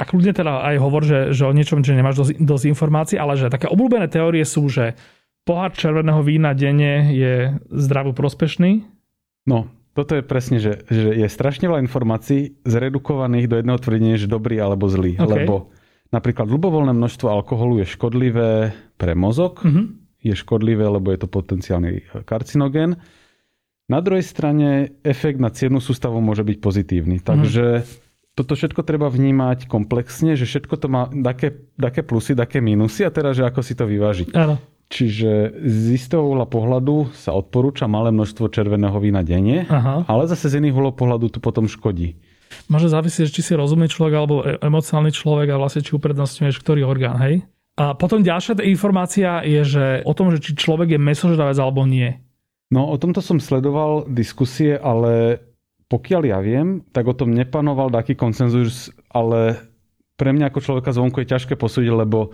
A kľudne teda aj hovor, že, že o niečom, že nemáš dosť, dosť informácií, ale že také obľúbené teórie sú, že pohár červeného vína denne je zdravo prospešný. No, toto je presne, že, že je strašne veľa informácií zredukovaných do jedného tvrdenia, že dobrý alebo zlý. Okay. Lebo napríklad ľubovoľné množstvo alkoholu je škodlivé pre mozog, Mhm. je škodlivé, lebo je to potenciálny karcinogén. Na druhej strane efekt na ciernu sústavu môže byť pozitívny. Takže toto všetko treba vnímať komplexne, že všetko to má také, také plusy, také minusy a teraz, že ako si to vyvážiť. Áno. Čiže z istého uhla pohľadu sa odporúča malé množstvo červeného vína denne, Aha. ale zase z iných uhlov pohľadu to potom škodí. Môže závisieť, či si rozumný človek alebo e- emocionálny človek a vlastne či uprednostňuješ ktorý orgán, hej? A potom ďalšia informácia je, že o tom, že či človek je mesožravec alebo nie. No o tomto som sledoval diskusie, ale pokiaľ ja viem, tak o tom nepanoval taký konsenzus, ale pre mňa ako človeka zvonku je ťažké posúdiť, lebo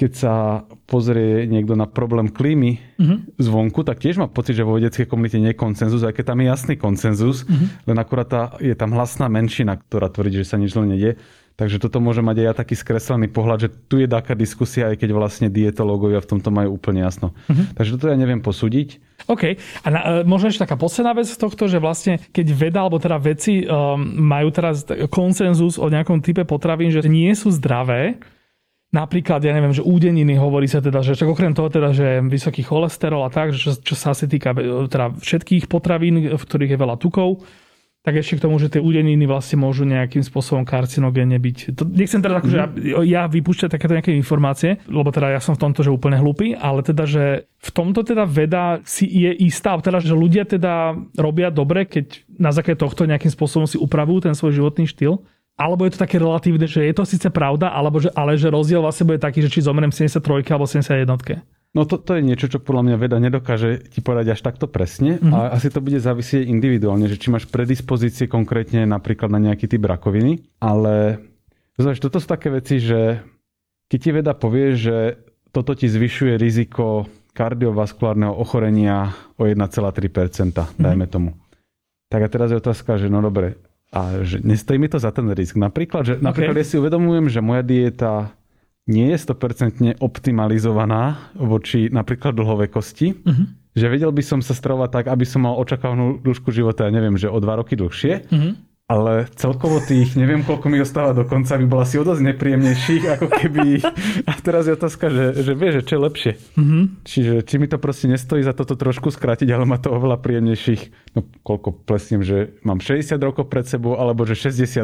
keď sa pozrie niekto na problém klímy Mhm. zvonku, tak tiež má pocit, že vo vedeckej komunite nie je konsenzus, aj keď tam je jasný konsenzus, Mhm. len akurát tá, je tam hlasná menšina, ktorá tvrdí, že sa nič zle nedie. Takže toto môže mať aj ja taký skreslený pohľad, že tu je taká diskusia, aj keď vlastne dietológovia v tomto majú úplne jasno. Mhm. Takže toto ja neviem posúdiť. OK. A na, e, možno ešte taká posledná vec z tohto, že vlastne keď veda alebo teda veci um, majú teraz konsenzus o nejakom type potravín, že nie sú zdravé, Napríklad, ja neviem, že údeniny hovorí sa teda, že čak okrem toho teda, že vysoký cholesterol a tak, že čo, čo sa asi týka e, teda všetkých potravín, v ktorých je veľa tukov, tak ešte k tomu, že tie údeniny vlastne môžu nejakým spôsobom karcinogénne byť. To, nechcem teda akože ja, ja vypúšťať takéto nejaké informácie, lebo teda ja som v tomto, že úplne hlupý, ale teda, že v tomto teda veda si je istá, teda, že ľudia teda robia dobre, keď na základe tohto nejakým spôsobom si upravujú ten svoj životný štýl. Alebo je to také relatívne, že je to síce pravda, alebo že, ale že rozdiel vlastne bude taký, že či zomrem v 73 alebo 71. No to, to je niečo, čo podľa mňa veda nedokáže ti povedať až takto presne Mhm. a asi to bude závisieť individuálne, že či máš predispozície konkrétne napríklad na nejaký typ rakoviny, ale zvlášť, toto sú také veci, že keď ti veda povie, že toto ti zvyšuje riziko kardiovaskulárneho ochorenia o 1,3%, dajme tomu. Tak a teraz je otázka, že no dobre, a že nestojí mi to za ten risk. Napríklad, že napríklad ja si uvedomujem, že moja dieta nie je 100% optimalizovaná voči napríklad dlhovekosti. Mhm. Že vedel by som sa stravovať tak, aby som mal očakávanú dĺžku života, ja neviem, že o dva roky dlhšie. Mhm. Ale celkovo tých, neviem koľko mi ostáva do konca, by bola si o dosť nepríjemnejších, ako keby... A teraz je otázka, že, že vie, že čo je lepšie. Mhm. Čiže či mi to proste nestojí za toto trošku skrátiť, ale má to oveľa príjemnejších, no koľko plesním, že mám 60 rokov pred sebou, alebo že 62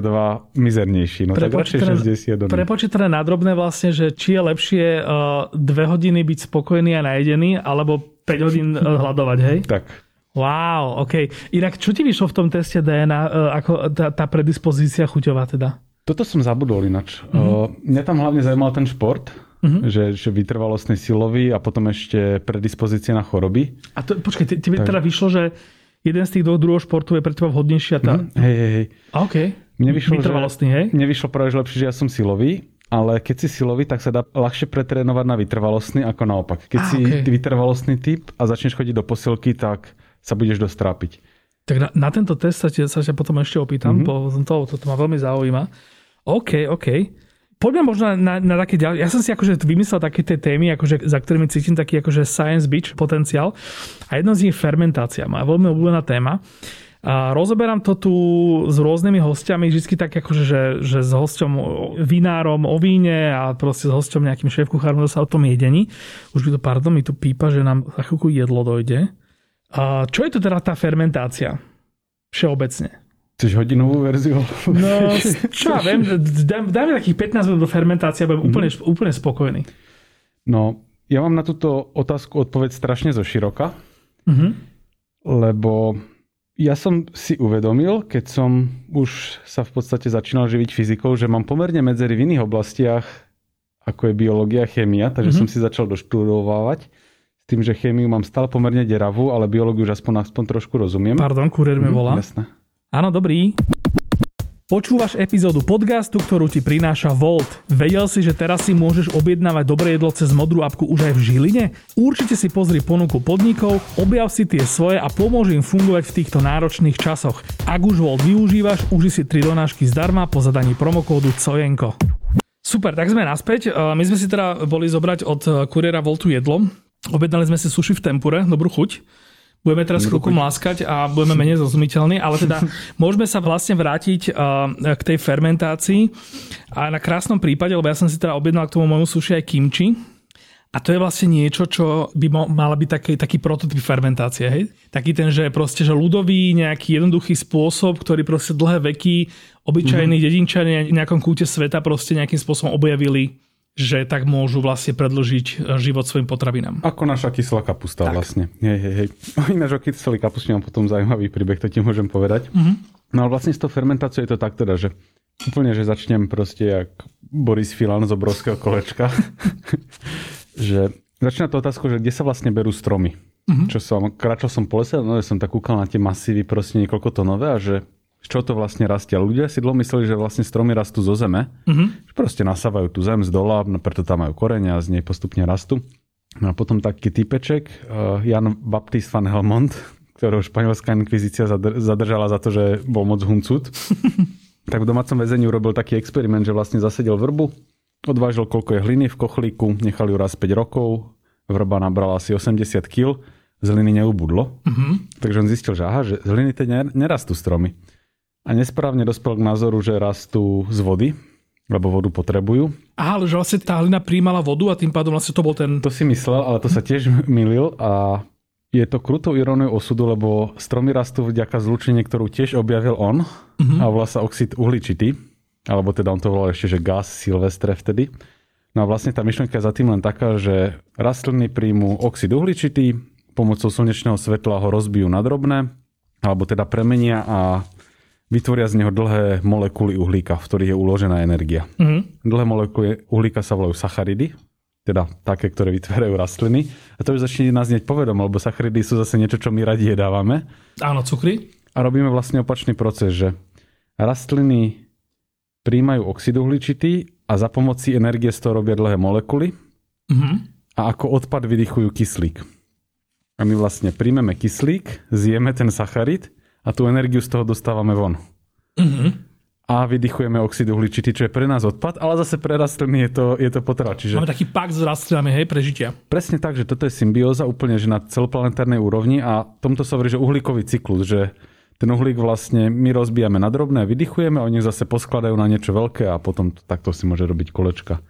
mizernejší. No tak radšej 60. no. Prepočítané na drobné vlastne, že či je lepšie uh, dve hodiny byť spokojný a najedený, alebo 5 hodín uh, hľadovať, hej? Tak. Wow, OK. Inak, čo ti vyšlo v tom teste DNA, uh, ako tá, tá predispozícia chuťová teda? Toto som zabudol ináč. Mhm. Uh, mňa tam hlavne zaujímal ten šport, Mhm. že, že vytrvalostný silový a potom ešte predispozície na choroby. A to, počkaj, te- tebe Tak. teda vyšlo, že jeden z tých dvoch druhov športu je pre teba vhodnejší a tá... Hm? Hej, hej, hej. A OK. Mne vyšlo, že, Vytrvalostný, hej? mne vyšlo práve že lepšie, že ja som silový, ale keď si silový, tak sa dá ľahšie pretrénovať na vytrvalostný ako naopak. Keď Á, si ok. vytrvalostný typ a začneš chodiť do posilky, tak sa budeš dosť trápiť. Tak na, na tento test sa, te, sa ťa potom ešte opýtam, mm-hmm. bo to, toto ma veľmi zaujíma. OK, OK. Poďme možno na, na také ďalšie. Ja som si akože vymyslel také tie témy, akože, za ktorými cítim taký akože science beach potenciál. A jedno z nich je fermentácia. Moja veľmi obľúbená téma. A rozoberám to tu s rôznymi hostiami, vždy tak akože, že, že s hosťom vinárom o víne a proste s hosťom nejakým šéf-kuchárom sa o tom jedení. Už by to, pardon, mi tu pípa, že nám za chvíľku jedlo dojde. A čo je to teda tá fermentácia? Všeobecne. Chceš hodinovú verziu? No, čo ja viem, dám- dáme takých 15 minút do fermentácie a budem úplne, úplne spokojný. No, ja mám na túto otázku odpoveď strašne zo široka, Mhm. lebo ja som si uvedomil, keď som už sa v podstate začínal živiť fyzikou, že mám pomerne medzery v iných oblastiach, ako je biológia, chémia, takže Mhm. som si začal doštudovávať tým, že chémiu mám stále pomerne deravú, ale biológiu už aspoň, aspoň trošku rozumiem. Pardon, kuriér mi Mhm, volá. Jasné. Áno, dobrý. Počúvaš epizódu podcastu, ktorú ti prináša Volt. Vedel si, že teraz si môžeš objednávať dobré jedlo cez modrú apku už aj v Žiline? Určite si pozri ponuku podnikov, objav si tie svoje a pomôž im fungovať v týchto náročných časoch. Ak už Volt využívaš, uži si 3 donášky zdarma po zadaní promokódu COJENKO. Super, tak sme naspäť. My sme si teda boli zobrať od kuriéra Voltu jedlo. Objednali sme si suši v tempure, dobrú chuť. Budeme teraz chvíľku mláskať a budeme menej zrozumiteľní, ale teda môžeme sa vlastne vrátiť k tej fermentácii a na krásnom prípade, lebo ja som si teda objednal k tomu môjmu suši aj kimči, a to je vlastne niečo, čo by mala byť taký, taký prototyp fermentácie. Hej? Taký ten, že proste, že ľudový, nejaký jednoduchý spôsob, ktorý proste dlhé veky, obyčajní mm-hmm. dedinčania v nejakom kúte sveta proste nejakým spôsobom objavili že tak môžu vlastne predlžiť e, život svojim potravinám. Ako naša kyselá kapusta tak. vlastne. Hej, hej, hej. Ináč o kyselý kapuste mám potom zaujímavý príbeh, to ti môžem povedať. Mm-hmm. No ale vlastne s tou fermentáciou je to tak teda, že úplne, že začnem proste jak Boris Filan z obrovského kolečka. že začína to otázku, že kde sa vlastne berú stromy. Mm-hmm. Čo som, kráčal som po lese, no som tak kúkal na tie masívy proste niekoľko tonové a že z čo to vlastne rastie. Ľudia si dlho mysleli, že vlastne stromy rastú zo zeme, mm-hmm. že proste nasávajú tú zem z dola, no preto tam majú korene a z nej postupne rastú. No a potom taký typeček, uh, Jan Baptist van Helmont, ktorého španielská inkvizícia zadržala za to, že bol moc huncut, tak v domácom väzení urobil taký experiment, že vlastne zasedel vrbu, odvážil koľko je hliny v kochlíku, nechal ju raz 5 rokov, vrba nabrala asi 80 kg, z hliny neubudlo. Mm-hmm. Takže on zistil, že aha, že z hliny teď nerastú stromy a nesprávne dospel k názoru, že rastú z vody, lebo vodu potrebujú. Aha, ale že vlastne tá hlina príjmala vodu a tým pádom vlastne to bol ten... To si myslel, ale to sa tiež milil a je to krutou iróniou osudu, lebo stromy rastú vďaka zlučine, ktorú tiež objavil on uh-huh. a volá sa oxid uhličitý, alebo teda on to volal ešte, že gaz silvestre vtedy. No a vlastne tá myšlienka je za tým len taká, že rastliny príjmu oxid uhličitý, pomocou slnečného svetla ho rozbijú na drobné, alebo teda premenia a vytvoria z neho dlhé molekuly uhlíka, v ktorých je uložená energia. Mm-hmm. Dlhé molekuly uhlíka sa volajú sacharidy, teda také, ktoré vytvárajú rastliny. A to už začne nás znieť povedom, lebo sacharidy sú zase niečo, čo my radi jedávame. Áno, cukry. A robíme vlastne opačný proces, že rastliny príjmajú oxid uhličitý a za pomoci energie z toho robia dlhé molekuly mm-hmm. a ako odpad vydychujú kyslík. A my vlastne príjmeme kyslík, zjeme ten sacharid a tú energiu z toho dostávame von. Mm-hmm. A vydychujeme oxid uhličitý, čo je pre nás odpad, ale zase pre rastliny je to, je to potreba. Čiže... Máme taký pak s rastlinami, hej, prežitia. Presne tak, že toto je symbióza úplne že na celoplanetárnej úrovni a tomto sa hovorí, že uhlíkový cyklus, že ten uhlík vlastne my rozbijame na drobné, vydychujeme, oni zase poskladajú na niečo veľké a potom takto si môže robiť kolečka.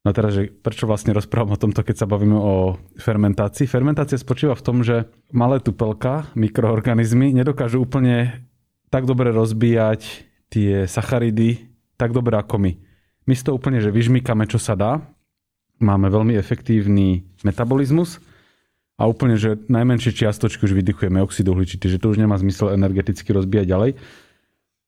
No teraz, že prečo vlastne rozprávam o tomto, keď sa bavíme o fermentácii? Fermentácia spočíva v tom, že malé tupelka, mikroorganizmy, nedokážu úplne tak dobre rozbíjať tie sacharidy, tak dobre ako my. My z toho úplne, že vyžmykame, čo sa dá. Máme veľmi efektívny metabolizmus a úplne, že najmenšie čiastočky už vydychujeme oxid uhličitý, že to už nemá zmysel energeticky rozbíjať ďalej.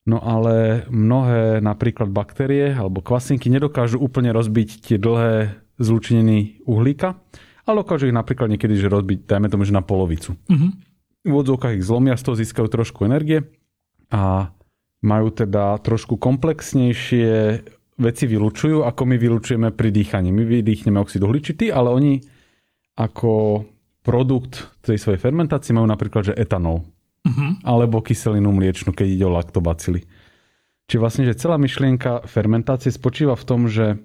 No ale mnohé napríklad baktérie alebo kvasinky nedokážu úplne rozbiť tie dlhé zlučeniny uhlíka, ale dokážu ich napríklad niekedy že rozbiť, dajme tomu, že na polovicu. Uh-huh. V odzvukách ich zlomia, z toho získajú trošku energie a majú teda trošku komplexnejšie veci vylučujú, ako my vylučujeme pri dýchaní. My vydýchneme oxid uhličitý, ale oni ako produkt tej svojej fermentácie majú napríklad, že etanol uh-huh. alebo kyselinu mliečnu, keď ide o laktobacily. Čiže vlastne, že celá myšlienka fermentácie spočíva v tom, že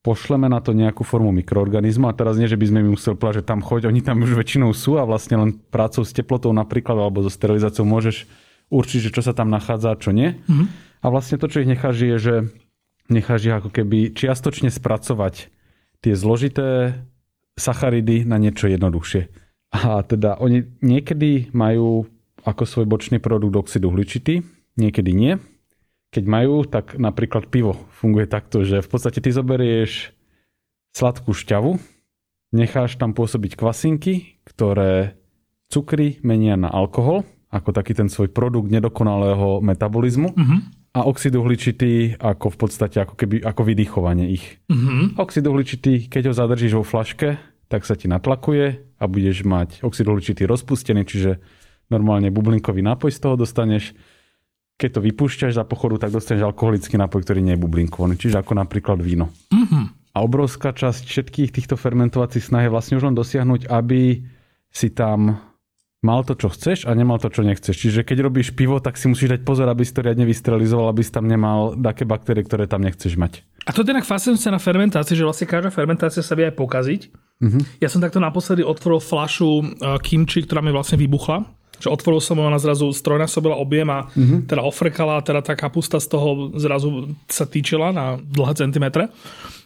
pošleme na to nejakú formu mikroorganizmu a teraz nie, že by sme mi museli povedať, že tam choď, oni tam už väčšinou sú a vlastne len prácou s teplotou napríklad alebo so sterilizáciou môžeš určiť, že čo sa tam nachádza a čo nie. Uh-huh. A vlastne to, čo ich necháš, je, že necháš ich ako keby čiastočne spracovať tie zložité sacharidy na niečo jednoduchšie. A teda oni niekedy majú ako svoj bočný produkt oxid uhličitý, niekedy nie. Keď majú, tak napríklad pivo funguje takto, že v podstate ty zoberieš sladkú šťavu, necháš tam pôsobiť kvasinky, ktoré cukry menia na alkohol, ako taký ten svoj produkt nedokonalého metabolizmu. Uh-huh. A oxid uhličitý ako v podstate ako, keby, ako vydýchovanie ich. Uh-huh. Oxid uhličitý, keď ho zadržíš vo flaške, tak sa ti natlakuje a budeš mať oxid uhličitý rozpustený, čiže normálne bublinkový nápoj z toho dostaneš. keď to vypúšťaš za pochodu, tak dostaneš alkoholický nápoj, ktorý nie je bublinkovaný, čiže ako napríklad víno. Mhm. A obrovská časť všetkých týchto fermentovacích snah je vlastne už len dosiahnuť, aby si tam mal to, čo chceš a nemal to, čo nechceš. Čiže keď robíš pivo, tak si musíš dať pozor, aby si to riadne vysterilizoval, aby si tam nemal také baktérie, ktoré tam nechceš mať. A to je inak fascinujúce na fermentácii, že vlastne každá fermentácia sa vie aj pokaziť. Mhm. Ja som takto naposledy otvoril flašu uh, kimči, ktorá mi vlastne vybuchla. Že otvoril som ho, ona zrazu strojnásobila objem a Mhm. teda ofrkala, a teda tá kapusta z toho zrazu sa týčila na dlhé centimetre.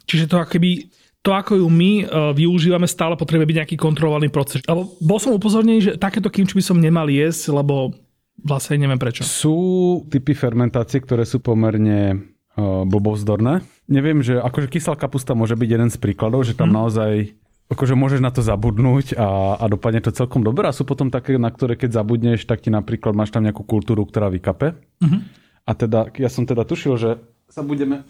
Čiže to akoby to, ako ju my uh, využívame, stále potrebuje byť nejaký kontrolovaný proces. Lebo bol som upozornený, že takéto kimči by som nemal jesť, lebo vlastne neviem prečo. Sú typy fermentácie, ktoré sú pomerne uh, blbovzdorné. Neviem, že akože kyslá kapusta môže byť jeden z príkladov, že tam Mhm. naozaj akože môžeš na to zabudnúť a, a dopadne to celkom dobre. A sú potom také, na ktoré keď zabudneš, tak ti napríklad máš tam nejakú kultúru, ktorá vykape. Mhm. A teda, ja som teda tušil, že sa budeme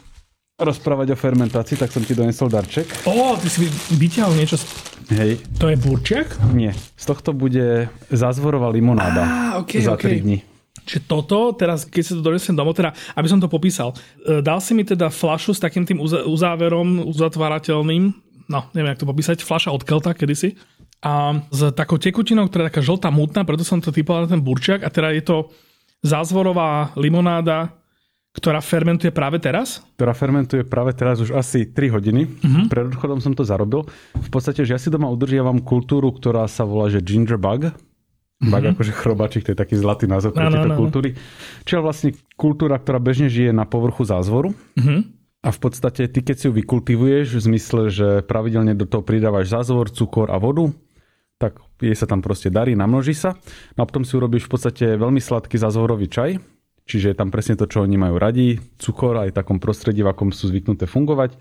rozprávať o fermentácii, tak som ti donesol darček. Ó, ty si vyťahol niečo. Z... Hej, To je burčiak? nie. Z tohto bude zázvorová limonáda Á, okej, za. 3 dní. Čiže toto, teraz keď si to donesem domov, teda, aby som to popísal, e, dal si mi teda flašu s takým tým uzáverom uzatvárateľným, no neviem, jak to popísať, flaša od Kelta kedysi, a s takou tekutinou, ktorá je taká žltá, mutná, preto som to typoval na ten burčiak, a teda je to zázvorová limonáda, ktorá fermentuje práve teraz. ktorá fermentuje práve teraz už asi 3 hodiny. Uh-huh. Pred odchodom som to zarobil. V podstate, že ja si doma udržiavam kultúru, ktorá sa volá, že ginger bug. Bug akože chrobačik, to je taký zlatý názov pre. Áno, tieto áno, áno. kultúry. Čiže vlastne kultúra, ktorá bežne žije na povrchu zázvoru. Uh-huh. A v podstate ty, keď si ju vykultivuješ, v zmysle, že pravidelne do toho pridávaš zázvor, cukor a vodu, tak jej sa tam proste darí, namnoží sa. No a potom si urobíš v podstate veľmi sladký zázvorový čaj, čiže je tam presne to, čo oni majú radi, cukor aj v takom prostredí, v akom sú zvyknuté fungovať.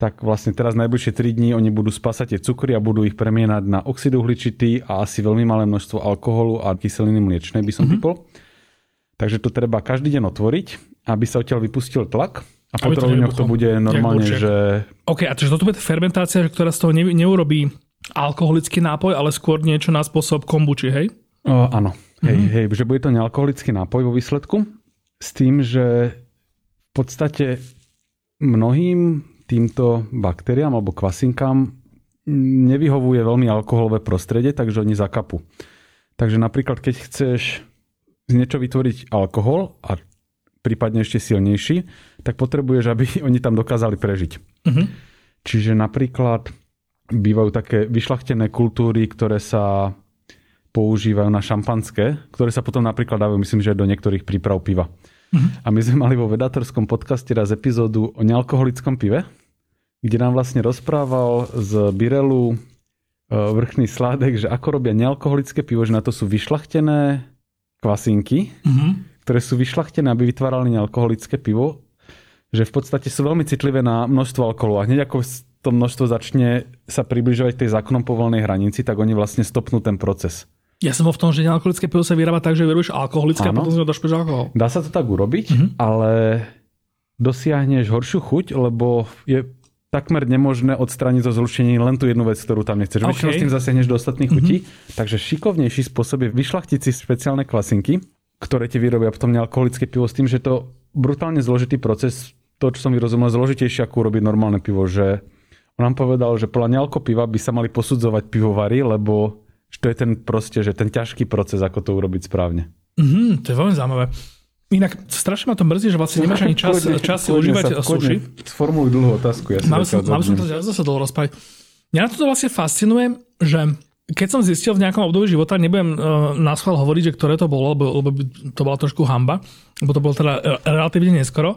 Tak vlastne teraz najbližšie 3 dní oni budú spásať tie cukry a budú ich premienať na oxid uhličitý a asi veľmi malé množstvo alkoholu a kyseliny mliečnej by som mm-hmm. typol. Takže to treba každý deň otvoriť, aby sa odtiaľ vypustil tlak a po troch to bude normálne, že OK, a čiže toto bude fermentácia, ktorá z toho ne, neurobí alkoholický nápoj, ale skôr niečo na spôsob kombuči, hej? O, áno, hej, mm-hmm. hej, že bude to nealkoholický nápoj vo výsledku, s tým, že v podstate mnohým týmto baktériám alebo kvasinkám nevyhovuje veľmi alkoholové prostredie, takže oni zakapú. Takže napríklad, keď chceš z niečo vytvoriť alkohol a prípadne ešte silnejší, tak potrebuješ, aby oni tam dokázali prežiť. Mhm. Čiže napríklad bývajú také vyšlachtené kultúry, ktoré sa používajú na šampanské, ktoré sa potom napríklad dávajú, myslím, že do niektorých príprav piva. A my sme mali vo vedatorskom podcaste raz epizódu o nealkoholickom pive, kde nám vlastne rozprával z Birelu e, vrchný sládek, že ako robia nealkoholické pivo, že na to sú vyšlachtené kvasinky, Mhm. Ktoré sú vyšlachtené, aby vytvárali nealkoholické pivo, že v podstate sú veľmi citlivé na množstvo alkoholu. A hneď ako to množstvo začne sa približovať tej zákonom povolenej hranici, tak oni vlastne stopnú ten proces. Ja som bol v tom, že nealkoholické pivo sa vyrába tak, že vyrobíš alkoholické a Áno. potom z neho došpeš alkohol. Dá sa to tak urobiť, Mhm. ale dosiahneš horšiu chuť, lebo je takmer nemožné odstrániť zo zlučení len tú jednu vec, ktorú tam nechceš. OK. Väčšinou s tým zasiahneš do ostatných chutí, takže šikovnejší spôsob je vyšlachtiť si špeciálne kvasinky, ktoré ti vyrobia potom nealkoholické pivo s tým, že to brutálne zložitý proces, to, čo som vyrozumel, zložitejšie ako urobiť normálne pivo, že on nám povedal, že podľa nealko piva by sa mali posudzovať pivovary, lebo že to je ten proste, že ten ťažký proces, ako to urobiť správne. Mhm, to je veľmi zaujímavé. Inak strašne ma to mrzí, že vlastne nemáš ani čas, Kľudne, čas si užívať suši. Sformuluj dlhú otázku. Ja Mal som, mal som to zase dlho rozprávať. Mňa na toto vlastne fascinuje, že keď som zistil v nejakom období života, nebudem uh, na schvál hovoriť, že ktoré to bolo, lebo, lebo to bola trošku hamba, lebo to bolo teda relatívne neskoro,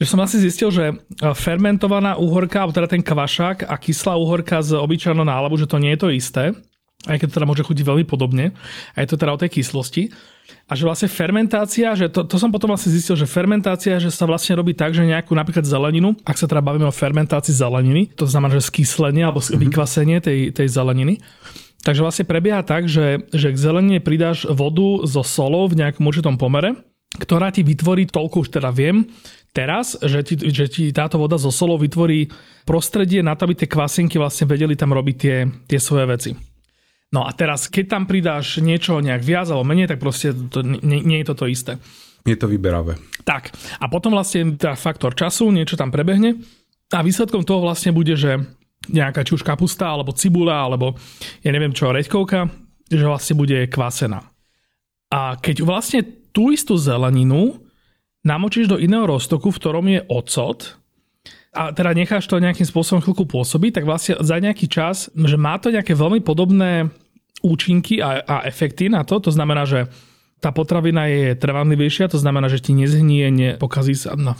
že som asi zistil, že uh, fermentovaná úhorka, alebo teda ten kvašák a kyslá úhorka z obyčajnou nálabu, že to nie je to isté, aj keď to teda môže chutiť veľmi podobne, a je to teda o tej kyslosti. A že vlastne fermentácia, že to, to som potom vlastne zistil, že fermentácia, že sa vlastne robí tak, že nejakú napríklad zeleninu, ak sa teda bavíme o fermentácii zeleniny, to znamená, že skyslenie alebo mm-hmm. vykvasenie tej, tej zeleniny, Takže vlastne prebieha tak, že, že k zelenine pridáš vodu so solou v nejakom určitom pomere, ktorá ti vytvorí, toľko už teda viem, teraz, že ti, že ti táto voda so solou vytvorí prostredie na to, aby tie kvasinky vlastne vedeli tam robiť tie, tie svoje veci. No a teraz, keď tam pridáš niečo nejak viac alebo menej, tak proste to, nie, nie je to to isté. Je to vyberavé. Tak. A potom vlastne tá faktor času, niečo tam prebehne a výsledkom toho vlastne bude, že nejaká či už kapusta, alebo cibula, alebo ja neviem čo, reďkovka, že vlastne bude kvasená. A keď vlastne tú istú zeleninu namočíš do iného roztoku, v ktorom je ocot, a teda necháš to nejakým spôsobom chvíľku pôsobiť, tak vlastne za nejaký čas, že má to nejaké veľmi podobné účinky a, a efekty na to. To znamená, že tá potravina je trvanlivejšia, to znamená, že ti nezhnie, nepokazí sa, no,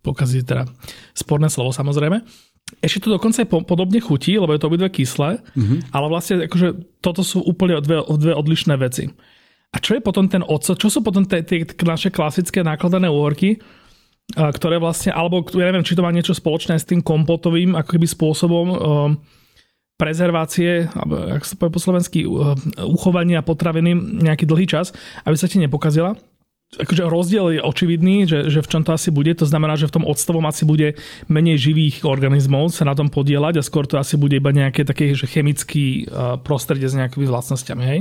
pokazí teda sporné slovo samozrejme. Ešte to dokonca aj podobne chutí, lebo je to obidve kyslé, mm-hmm. ale vlastne akože toto sú úplne dve, dve odlišné veci. A čo je potom ten ocot? Čo sú potom tie, tie naše klasické nákladané úhorky? ktoré vlastne, alebo ja neviem, či to má niečo spoločné s tým kompotovým akoby spôsobom prezervácie, alebo ak sa povie po slovensky, uchovania potraviny nejaký dlhý čas, aby sa ti nepokazila. Akože rozdiel je očividný, že, že v čom to asi bude. To znamená, že v tom octovom asi bude menej živých organizmov sa na tom podielať a skôr to asi bude iba nejaké také že chemický prostredie s nejakými vlastnosťami, hej?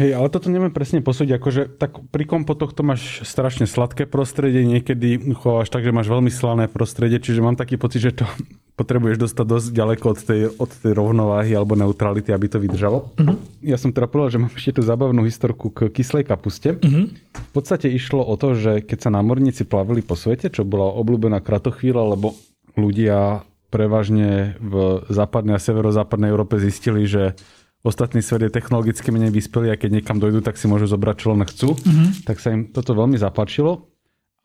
Hej, ale toto neviem presne posúdiť, akože tak pri kompotoch to máš strašne sladké prostredie, niekedy chováš tak, že máš veľmi slané prostredie, čiže mám taký pocit, že to potrebuješ dostať dosť ďaleko od tej, od tej rovnováhy alebo neutrality, aby to vydržalo. Uh-huh. Ja som teda povedal, že mám ešte tú zabavnú historku k kyslej kapuste. Uh-huh. V podstate išlo o to, že keď sa námorníci plavili po svete, čo bola obľúbená kratochvíľa, lebo ľudia prevažne v západnej a severozápadnej Európe zistili, že ostatný svet je technologicky menej vyspelý a keď niekam dojdú, tak si môžu zobrať, čo len chcú. Mm-hmm. Tak sa im toto veľmi zapáčilo.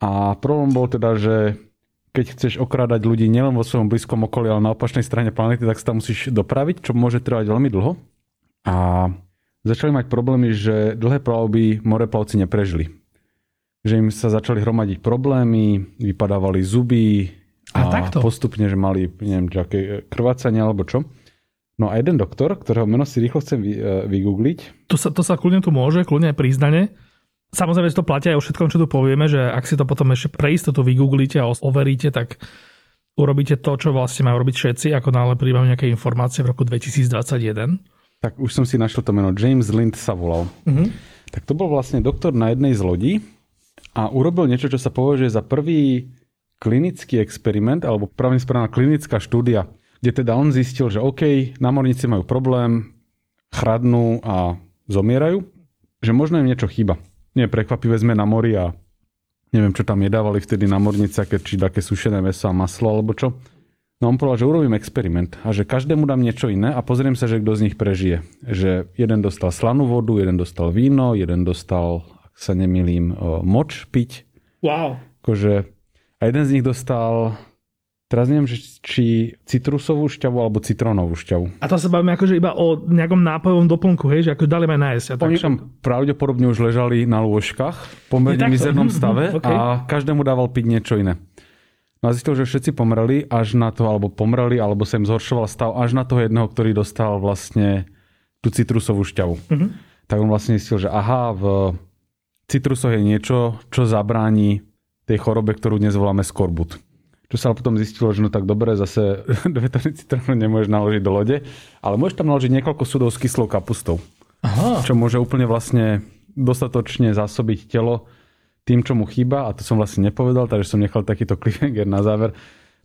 A problém bol teda, že keď chceš okrádať ľudí nielen vo svojom blízkom okolí, ale na opačnej strane planety, tak sa tam musíš dopraviť, čo môže trvať veľmi dlho. A začali mať problémy, že dlhé plavby moreplavci neprežili. Že im sa začali hromadiť problémy, vypadávali zuby a, a takto? postupne, že mali neviem, krvácanie alebo čo. No a jeden doktor, ktorého meno si rýchlo chcem vy, uh, vygoogliť. To sa, to sa kľudne tu môže, kľudne aj priznanie. Samozrejme, že to platia aj o všetkom, čo tu povieme, že ak si to potom ešte pre istotu vygooglíte a overíte, tak urobíte to, čo vlastne majú robiť všetci, ako náhle príjmajú nejaké informácie v roku 2021. Tak už som si našiel to meno. James Lind sa volal. Uh-huh. Tak to bol vlastne doktor na jednej z lodí a urobil niečo, čo sa považuje za prvý klinický experiment, alebo pravým správna klinická štúdia kde teda on zistil, že OK, námorníci majú problém, chradnú a zomierajú, že možno im niečo chýba. Nie prekvapivé sme na mori a neviem, čo tam jedávali vtedy námorníci, aké, či také sušené meso a maslo alebo čo. No on povedal, že urobím experiment a že každému dám niečo iné a pozriem sa, že kto z nich prežije. Že jeden dostal slanú vodu, jeden dostal víno, jeden dostal, ak sa nemýlim, moč piť. Wow. Akože, a jeden z nich dostal Teraz neviem, či citrusovú šťavu alebo citrónovú šťavu. A to sa bavíme akože iba o nejakom nápojovom doplnku, hej, že ako dali ma nájsť. Oni tam pravdepodobne už ležali na lôžkach v pomerne mizernom stave okay. a každému dával piť niečo iné. No a zistil, že všetci pomreli až na to, alebo pomreli, alebo sa im zhoršoval stav až na toho jedného, ktorý dostal vlastne tú citrusovú šťavu. Uh-huh. Tak on vlastne zistil, že aha, v citrusoch je niečo, čo zabráni tej chorobe, ktorú dnes voláme skorbut. Čo sa potom zistilo, že no tak dobre, zase dve tony citrónu nemôžeš naložiť do lode, ale môžeš tam naložiť niekoľko sudov s kyslou kapustou. Aha. Čo môže úplne vlastne dostatočne zásobiť telo tým, čo mu chýba, a to som vlastne nepovedal, takže som nechal takýto cliffhanger na záver.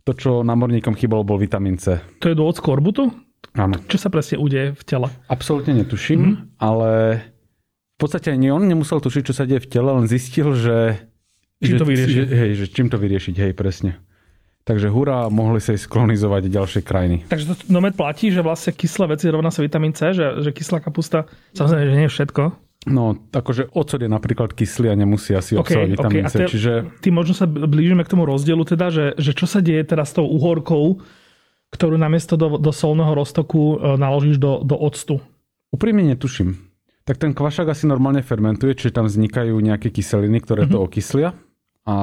To, čo námorníkom chýbalo, bol vitamín C. To je dôvod skorbutu? Áno. Čo sa presne udeje v tele? Absolútne netuším, mm. ale v podstate ani on nemusel tušiť, čo sa deje v tele, len zistil, že... Čím že, to vyriešiť. Že, hej, že čím to vyriešiť, hej, presne. Takže hurá, mohli sa ísť sklonizovať ďalšie krajiny. Takže to nomet platí, že vlastne kyslé veci rovná sa vitamín C, že, že kyslá kapusta, samozrejme, že nie je všetko. No, akože ocot je napríklad kyslý a nemusí asi okay, obsahovať vitamín okay. C. Čiže... Ty možno sa blížime k tomu rozdielu teda, že, že čo sa deje teraz s tou uhorkou, ktorú namiesto do, do solného roztoku e, naložíš do, do octu? Úprimne netuším. Tak ten kvašak asi normálne fermentuje, čiže tam vznikajú nejaké kyseliny, ktoré mm-hmm. to okyslia. A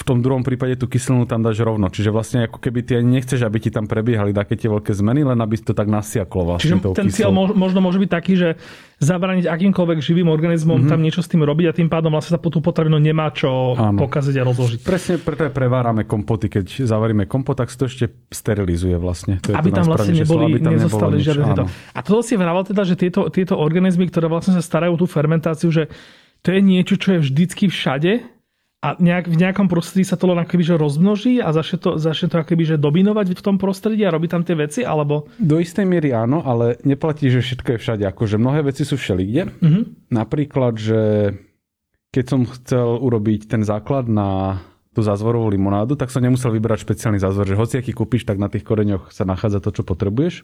v tom druhom prípade tú kyselinu tam dáš rovno. Čiže vlastne ako keby ty ani nechceš, aby ti tam prebiehali také tie veľké zmeny, len aby to tak nasiaklo vlastne Čiže ten cieľ možno môže byť taký, že zabrániť akýmkoľvek živým organizmom mm-hmm. tam niečo s tým robiť a tým pádom vlastne sa po tú potravinu nemá čo Áno. pokaziť a rozložiť. Presne preto aj prevárame kompoty. Keď zavaríme kompot, tak sa to ešte sterilizuje vlastne. To je aby, to tam vlastne neboli, aby tam nezostali žiadne tieto. A to si vravel teda, že tieto, tieto organizmy, ktoré vlastne sa starajú o tú fermentáciu, že to je niečo, čo je vždycky všade a nejak, v nejakom prostredí sa to len akoby, že rozmnoží a začne to, začne to akoby, že dominovať v tom prostredí a robí tam tie veci, alebo... Do istej miery áno, ale neplatí, že všetko je všade. Akože mnohé veci sú všelikde. Mhm. Napríklad, že keď som chcel urobiť ten základ na tú zázvorovú limonádu, tak som nemusel vybrať špeciálny zázvor, že hoci aký kúpiš, tak na tých koreňoch sa nachádza to, čo potrebuješ.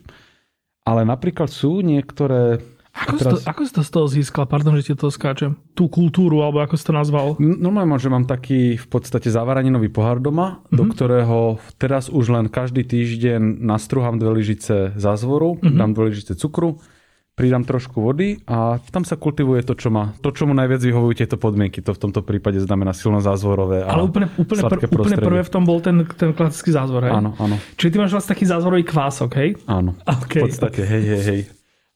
Ale napríklad sú niektoré ako, teraz... si to, ako si to z toho získal? Pardon, že ti to skáčem. Tú kultúru, alebo ako si to nazval? Normálne, že mám taký v podstate zavaraninový pohár doma, mm-hmm. do mhm. ktorého teraz už len každý týždeň nastruhám dve lyžice zázvoru, mm-hmm. dám dve lyžice cukru, pridám trošku vody a tam sa kultivuje to, čo má. To, čo mu najviac vyhovujú tieto podmienky. To v tomto prípade znamená silno zázvorové a Ale úplne, úplne, pr- úplne prvé v tom bol ten, ten klasický zázvor, hej? Áno, áno. Čiže ty máš vlastne taký zázvorový kvások, hej? Áno. Okay, v podstate, okay. hej, hej, hej.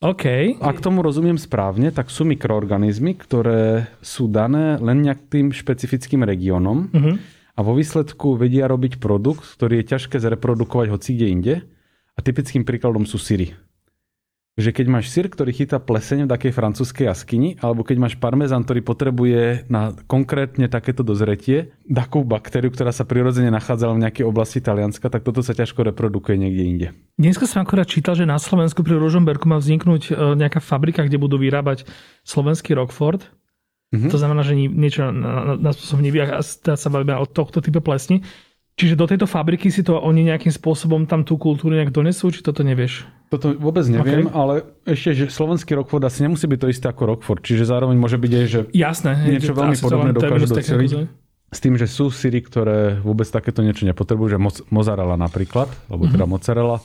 OK. Ak tomu rozumiem správne, tak sú mikroorganizmy, ktoré sú dané len nejakým špecifickým regiónom uh-huh. a vo výsledku vedia robiť produkt, ktorý je ťažké zreprodukovať hoci kde inde. A typickým príkladom sú syry že keď máš syr, ktorý chytá pleseň v takej francúzskej jaskyni, alebo keď máš parmezán, ktorý potrebuje na konkrétne takéto dozretie takú baktériu, ktorá sa prirodzene nachádzala v nejakej oblasti Talianska, tak toto sa ťažko reprodukuje niekde inde. Dneska som akorát čítal, že na Slovensku pri Ružomberku má vzniknúť e, nejaká fabrika, kde budú vyrábať slovenský Rockford. Mm-hmm. To znamená, že niečo na, na, na spôsob nevyjak a sa bavíme od tohto typu plesni. Čiže do tejto fabriky si to oni nejakým spôsobom tam tú kultúru nejak donesú, či toto nevieš? Toto vôbec neviem, okay. ale ešte, že slovenský Rockford asi nemusí byť to isté ako Rockford, čiže zároveň môže byť aj, že Jasné, niečo veľmi podobné dokážu doceliť. S tým, že sú syry, ktoré vôbec takéto niečo nepotrebujú, že mozzarella napríklad, alebo teda mm-hmm. mozzarella,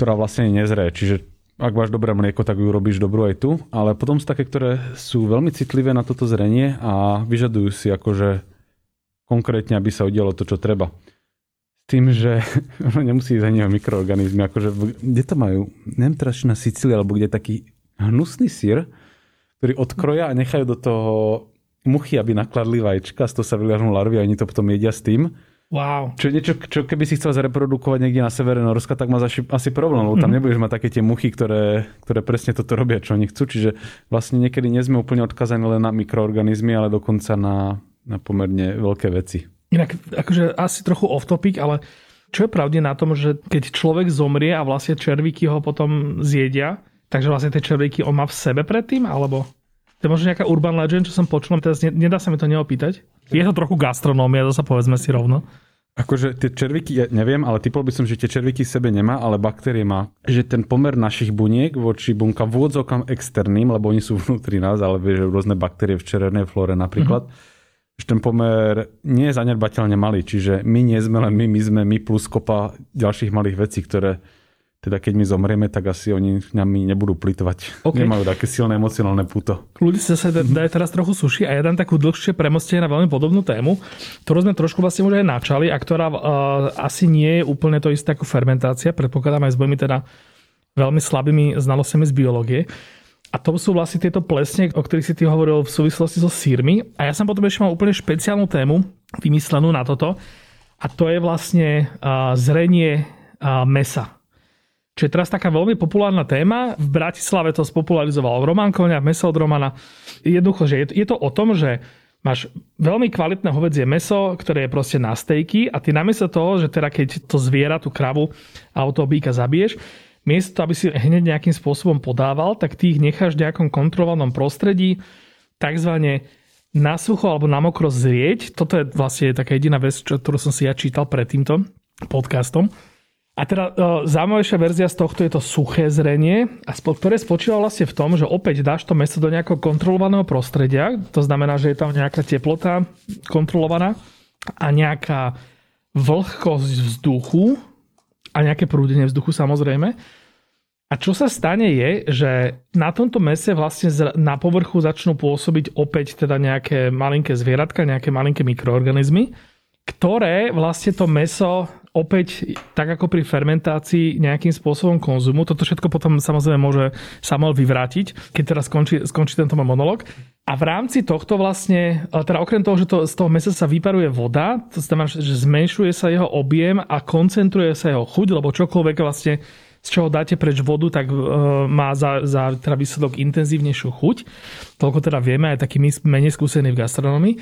ktorá vlastne nezrie. Čiže ak máš dobré mlieko, tak ju robíš dobrú aj tu. Ale potom sú také, ktoré sú veľmi citlivé na toto zrenie a vyžadujú si akože konkrétne, aby sa udialo to, čo treba tým, že nemusí ísť ani o mikroorganizmy. Akože, kde to majú? Neviem teraz, na Sicílii, alebo kde taký hnusný sír, ktorý odkroja a nechajú do toho muchy, aby nakladli vajíčka, z toho sa vyliahnú larvy a oni to potom jedia s tým. Wow. Čo niečo, čo keby si chcel zreprodukovať niekde na severe Norska, tak máš asi, asi problém, lebo tam mm. nebudeš mať také tie muchy, ktoré, ktoré presne toto robia, čo oni chcú. Čiže vlastne niekedy nie sme úplne odkazaní len na mikroorganizmy, ale dokonca na, na pomerne veľké veci. Inak, akože asi trochu off topic, ale čo je pravde na tom, že keď človek zomrie a vlastne červíky ho potom zjedia, takže vlastne tie červíky on má v sebe predtým, alebo to je možno nejaká urban legend, čo som počul, teraz nedá sa mi to neopýtať. Je to trochu gastronómia, to sa povedzme si rovno. Akože tie červíky, ja neviem, ale typol by som, že tie červíky sebe nemá, ale baktérie má. Že ten pomer našich buniek voči bunka vôdzokam externým, lebo oni sú vnútri nás, ale vieš, rôzne baktérie v červenej flóre napríklad, mm-hmm že ten pomer nie je zanedbateľne malý. Čiže my nie sme len my, my sme my plus kopa ďalších malých vecí, ktoré teda keď my zomrieme, tak asi oni nami nebudú plitovať. Okay. Nemajú také silné emocionálne puto. Ľudí sa dajú teraz trochu suši a ja dám takú dlhšie premostenie na veľmi podobnú tému, ktorú sme trošku vlastne už aj načali a ktorá uh, asi nie je úplne to isté ako fermentácia. Predpokladám aj s mojimi teda veľmi slabými znalosťami z biológie. A to sú vlastne tieto plesne, o ktorých si ty hovoril v súvislosti so sírmi. A ja som potom ešte mal úplne špeciálnu tému vymyslenú na toto. A to je vlastne zrenie mesa. Čo je teraz taká veľmi populárna téma. V Bratislave to spopularizoval Roman Koňa, meso od Romana. Jednoducho, že je to o tom, že máš veľmi kvalitné hovedzie meso, ktoré je proste na stejky a ty namiesto toho, že teda keď to zviera, tú kravu alebo toho býka zabiješ, miesto, aby si hneď nejakým spôsobom podával, tak ty ich necháš v nejakom kontrolovanom prostredí, takzvané na sucho alebo na mokro zrieť. Toto je vlastne taká jediná vec, čo, ktorú som si ja čítal pred týmto podcastom. A teda e, zaujímavejšia verzia z tohto je to suché zrenie, a spo, ktoré spočíva vlastne v tom, že opäť dáš to meso do nejakého kontrolovaného prostredia, to znamená, že je tam nejaká teplota kontrolovaná a nejaká vlhkosť vzduchu, a nejaké prúdenie vzduchu samozrejme. A čo sa stane je, že na tomto mese vlastne na povrchu začnú pôsobiť opäť teda nejaké malinké zvieratka, nejaké malinké mikroorganizmy, ktoré vlastne to meso opäť, tak ako pri fermentácii, nejakým spôsobom konzumu. Toto všetko potom samozrejme môže Samuel vyvrátiť, keď teraz skončí, skončí tento monolog. A v rámci tohto vlastne, teda okrem toho, že to, z toho mesa sa vyparuje voda, to znamená, že zmenšuje sa jeho objem a koncentruje sa jeho chuť, lebo čokoľvek vlastne z čoho dáte preč vodu, tak uh, má za, za teda výsledok intenzívnejšiu chuť. Toľko teda vieme, aj taký menej skúsený v gastronomii.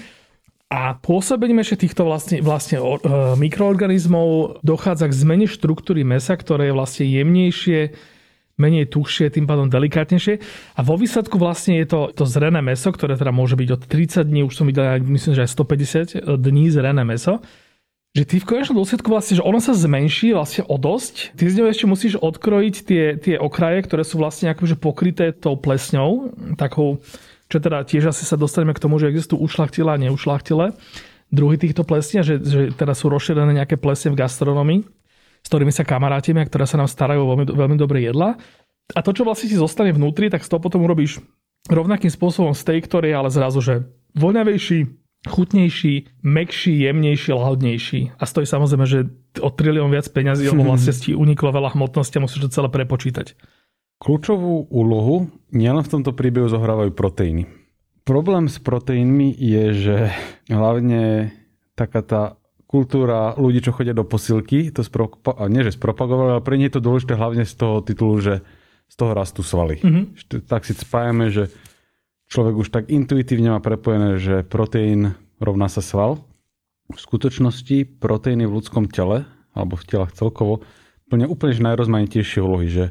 A pôsobením ešte týchto vlastne, vlastne uh, mikroorganizmov dochádza k zmene štruktúry mesa, ktoré je vlastne jemnejšie, menej tuchšie, tým pádom delikátnejšie. A vo výsledku vlastne je to, to zrené meso, ktoré teda môže byť od 30 dní, už som videl, myslím, že aj 150 dní zrené meso že ty v konečnom dôsledku vlastne, že ono sa zmenší vlastne o dosť. Ty z neho ešte musíš odkrojiť tie, tie okraje, ktoré sú vlastne akože pokryté tou plesňou, takou, čo teda tiež asi sa dostaneme k tomu, že existujú ušlachtilé a neušlachtilé druhy týchto plesní, že, že teda sú rozšírené nejaké plesne v gastronomii, s ktorými sa kamarátime a ktoré sa nám starajú veľmi, veľmi dobré jedla. A to, čo vlastne ti zostane vnútri, tak toho potom urobíš rovnakým spôsobom steak, ktorý je ale zrazu, že voňavejší, chutnejší, mekší, jemnejší, lahodnejší. A stojí samozrejme, že o trilión viac peňazí, lebo vlastne ti uniklo veľa hmotnosti a musíš to celé prepočítať. Kľúčovú úlohu nielen v tomto príbehu zohrávajú proteíny. Problém s proteínmi je, že hlavne taká tá kultúra ľudí, čo chodia do posilky, to spropa- nie že spropagovali, ale pre nie je to dôležité hlavne z toho titulu, že z toho rastú svaly. Mm-hmm. Tak si spájame, že človek už tak intuitívne má prepojené, že proteín rovná sa sval. V skutočnosti proteíny v ľudskom tele, alebo v telách celkovo, plne úplne najrozmanitejšie úlohy, že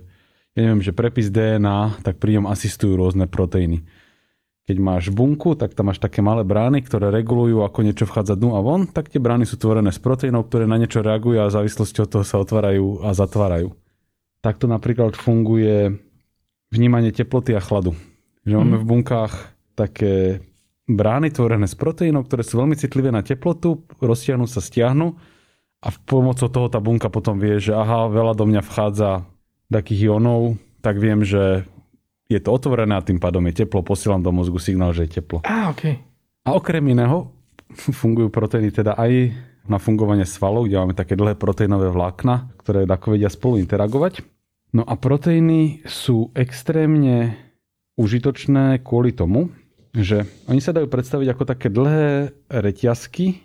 ja neviem, že prepis DNA, tak pri ňom asistujú rôzne proteíny. Keď máš bunku, tak tam máš také malé brány, ktoré regulujú, ako niečo vchádza dnu a von, tak tie brány sú tvorené z proteínov, ktoré na niečo reagujú a v závislosti od toho sa otvárajú a zatvárajú. Takto napríklad funguje vnímanie teploty a chladu. Že máme mhm. v bunkách také brány tvorené z proteínov, ktoré sú veľmi citlivé na teplotu, roztiahnu sa, stiahnu a pomocou toho tá bunka potom vie, že aha, veľa do mňa vchádza takých ionov, tak viem, že je to otvorené a tým pádom je teplo, posielam do mozgu signál, že je teplo. A, okay. a okrem iného fungujú proteíny teda aj na fungovanie svalov, kde máme také dlhé proteínové vlákna, ktoré ako vedia spolu interagovať. No a proteíny sú extrémne užitočné kvôli tomu, že oni sa dajú predstaviť ako také dlhé reťazky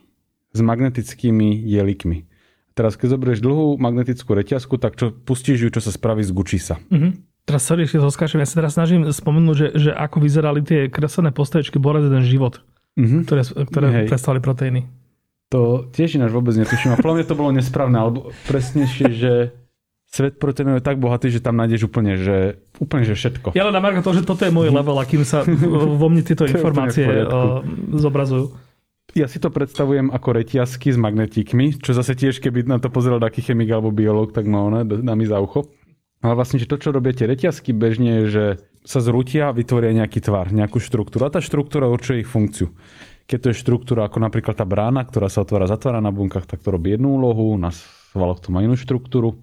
s magnetickými jelikmi. Teraz, keď zoberieš dlhú magnetickú reťazku, tak čo pustíš ju, čo sa spraví, zgučí sa. Mm-hmm. Teraz, sorry, ešte zoskáčem, ja sa teraz snažím spomenúť, že, že ako vyzerali tie kreslené postavičky Borat jeden život, mm-hmm. ktoré, ktoré predstavili proteíny. To tiež ináč vôbec netuším. A podľa mňa to bolo nesprávne, alebo presnejšie, že svet proteínov je tak bohatý, že tam nájdeš úplne, že, úplne, že všetko. Ja len na Marko to, že toto je môj mhm. level, akým sa vo mne tieto informácie zobrazujú. Ja si to predstavujem ako reťazky s magnetíkmi, čo zase tiež, keby na to pozeral taký chemik alebo biológ, tak ma ona dá mi za ucho. Ale vlastne, že to, čo robia tie reťazky bežne, je, že sa zrútia a vytvoria nejaký tvar, nejakú štruktúru. A tá štruktúra určuje ich funkciu. Keď to je štruktúra ako napríklad tá brána, ktorá sa otvára zatvára na bunkách, tak to robí jednu úlohu, na svaloch to má inú štruktúru.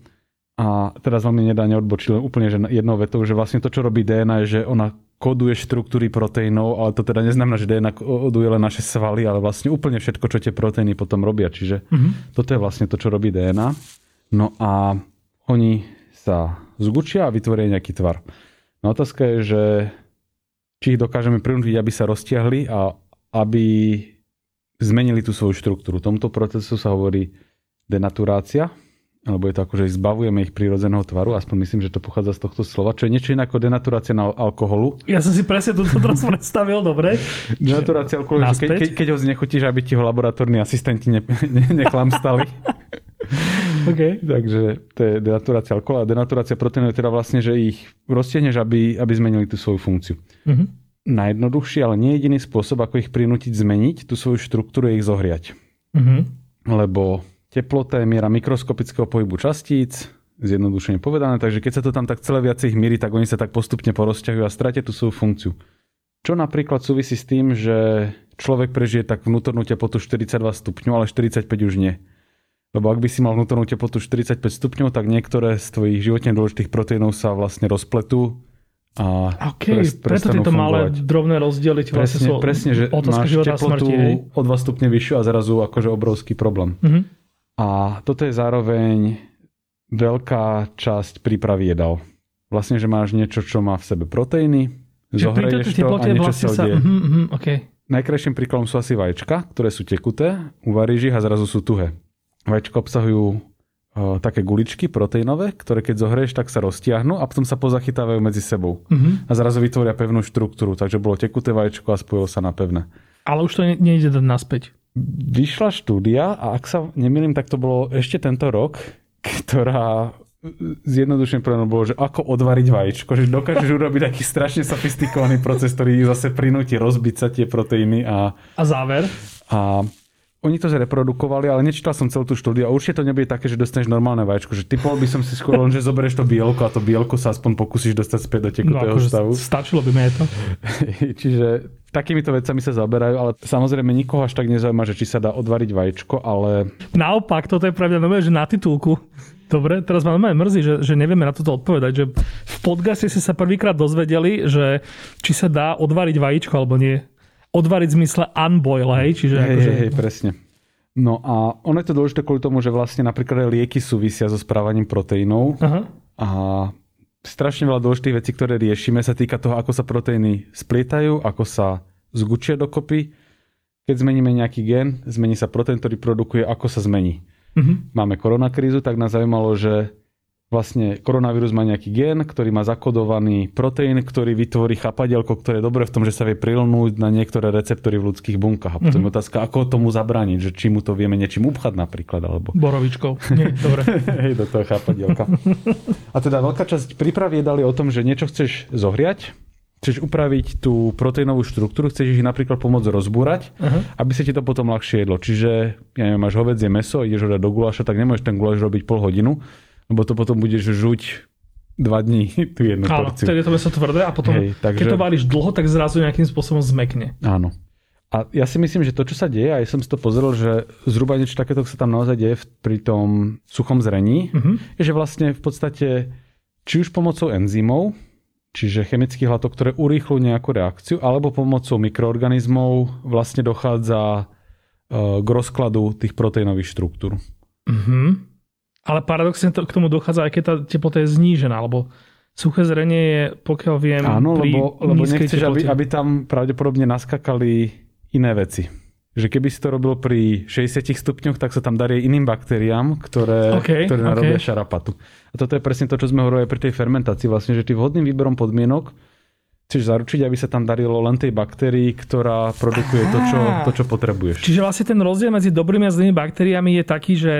A teraz veľmi nedá neodbočiť úplne že jednou vetou, že vlastne to, čo robí DNA, je, že ona koduje štruktúry proteínov, ale to teda neznamená, že DNA koduje len naše svaly, ale vlastne úplne všetko, čo tie proteíny potom robia. Čiže mm-hmm. toto je vlastne to, čo robí DNA. No a oni sa zgučia a vytvoria nejaký tvar. No otázka je, že či ich dokážeme prinútiť, aby sa roztiahli a aby zmenili tú svoju štruktúru. Tomto procesu sa hovorí denaturácia, alebo je to ako, že zbavujeme ich prírodzeného tvaru, aspoň myslím, že to pochádza z tohto slova, čo je niečo iné ako denaturácia na alkoholu. Ja som si presne toto teraz predstavil, dobre. Denaturácia alkoholu, že ke, ke, keď ho znechutíš, aby ti ho laboratórni asistenti ne, ne, neklamstali. okay. Takže to je denaturácia alkohola. A denaturácia proteínov je teda vlastne, že ich roztiahneš, aby, aby zmenili tú svoju funkciu. Uh-huh. Najjednoduchší, ale nie jediný spôsob, ako ich prinútiť zmeniť tú svoju štruktúru, je ich zohriať. Uh-huh. Lebo Teplota je miera mikroskopického pohybu častíc, zjednodušene povedané, takže keď sa to tam tak celé viacej mierí, tak oni sa tak postupne porozťahujú a stratia tú svoju funkciu. Čo napríklad súvisí s tým, že človek prežije tak vnútornú teplotu 42 stupňov, ale 45 už nie. Lebo ak by si mal vnútornú teplotu 45 stupňov, tak niektoré z tvojich životne dôležitých proteínov sa vlastne rozpletú a okay, prest, preto tieto malé drobné rozdiely vlastne presne, sú presne, že máš teplotu smrti, o 2 stupne vyššiu a zrazu akože obrovský problém. Mm-hmm. A toto je zároveň veľká časť prípravy jedal. Vlastne, že máš niečo, čo má v sebe proteíny, zohreješ to a niečo vlastne sa. Uh-huh, uh-huh, okay. Najkrajším príkladom sú asi vaječka, ktoré sú tekuté, uvaríš ich a zrazu sú tuhé. Vaječka obsahujú o, také guličky proteínové, ktoré keď zohrieš, tak sa roztiahnu a potom sa pozachytávajú medzi sebou. Mhm. A zrazu vytvoria pevnú štruktúru, takže bolo tekuté vajíčko a spojilo sa na pevné. Ale už to ne- nejde dať naspäť. Vyšla štúdia a ak sa nemýlim, tak to bolo ešte tento rok, ktorá zjednodušene povedané bolo, že ako odvariť vajíčko, že dokážeš urobiť taký strašne sofistikovaný proces, ktorý zase prinúti rozbiť sa tie proteíny a, A záver? a oni to zreprodukovali, ale nečítal som celú tú štúdiu a určite to nebude také, že dostaneš normálne vajíčko, že typol by som si skôr len, že zoberieš to bielko a to bielko sa aspoň pokúsiš dostať späť do No tekutého akože stavu. stačilo by mi to. Čiže takýmito vecami sa zaberajú, ale samozrejme nikoho až tak nezaujíma, že či sa dá odvariť vajíčko, ale Naopak, toto je pravda nové, že na titulku. Dobre, teraz ma normálne mrzí, že, že nevieme na toto odpovedať, že v podcaste ste sa prvýkrát dozvedeli, že či sa dá odvariť vajíčko alebo nie. Odvariť v zmysle unboil, hej? Čiže hej, akože... hej, hej, presne. No a ono je to dôležité kvôli tomu, že vlastne napríklad aj lieky súvisia so správaním proteínov Aha. a strašne veľa dôležitých vecí, ktoré riešime, sa týka toho, ako sa proteíny splietajú, ako sa zgučia dokopy. Keď zmeníme nejaký gen, zmení sa proteín, ktorý produkuje, ako sa zmení. Mhm. Máme koronakrízu, tak nás zaujímalo, že vlastne koronavírus má nejaký gen, ktorý má zakodovaný proteín, ktorý vytvorí chapadielko, ktoré je dobré v tom, že sa vie prilnúť na niektoré receptory v ľudských bunkách. A potom je otázka, ako tomu zabrániť, že či mu to vieme niečím upchať napríklad, alebo Borovičkou. Nie, dobre. hej, do toho chápadielka. A teda veľká časť prípravy je dali o tom, že niečo chceš zohriať, chceš upraviť tú proteínovú štruktúru, chceš ich napríklad pomôcť rozbúrať, Aha. aby sa ti to potom ľahšie jedlo. Čiže, ja neviem, máš hovedzie meso, ideš ho dať do guláša, tak nemôžeš ten guláš robiť pol hodinu, lebo to potom budeš žuť dva dní tú jednu Áno, porciu. je to meso tvrdé a potom, Hej, takže- keď to varíš dlho, tak zrazu nejakým spôsobom zmekne. Áno. A ja si myslím, že to, čo sa deje, aj som si to pozrel, že zhruba niečo takéto sa tam naozaj deje pri tom suchom zrení, Mhm. je, že vlastne v podstate či už pomocou enzymov, čiže chemických látok, ktoré urýchľujú nejakú reakciu, alebo pomocou mikroorganizmov vlastne dochádza e, k rozkladu tých proteínových štruktúr. Mhm. Ale paradoxne to, k tomu dochádza, aj keď tá teplota je znížená, lebo suché zrenie je, pokiaľ viem, Áno, pri lebo, lebo nechceš, aby, teplote. aby tam pravdepodobne naskakali iné veci. Že keby si to robil pri 60 stupňoch, tak sa tam darí iným baktériám, ktoré, OK, ktoré narobia šarapatu. A toto je presne to, čo sme hovorili pri tej fermentácii, vlastne, že ty vhodným výberom podmienok chceš zaručiť, aby sa tam darilo len tej baktérii, ktorá produkuje to čo, to, čo potrebuješ. Čiže vlastne ten rozdiel medzi dobrými a zlými baktériami je taký, že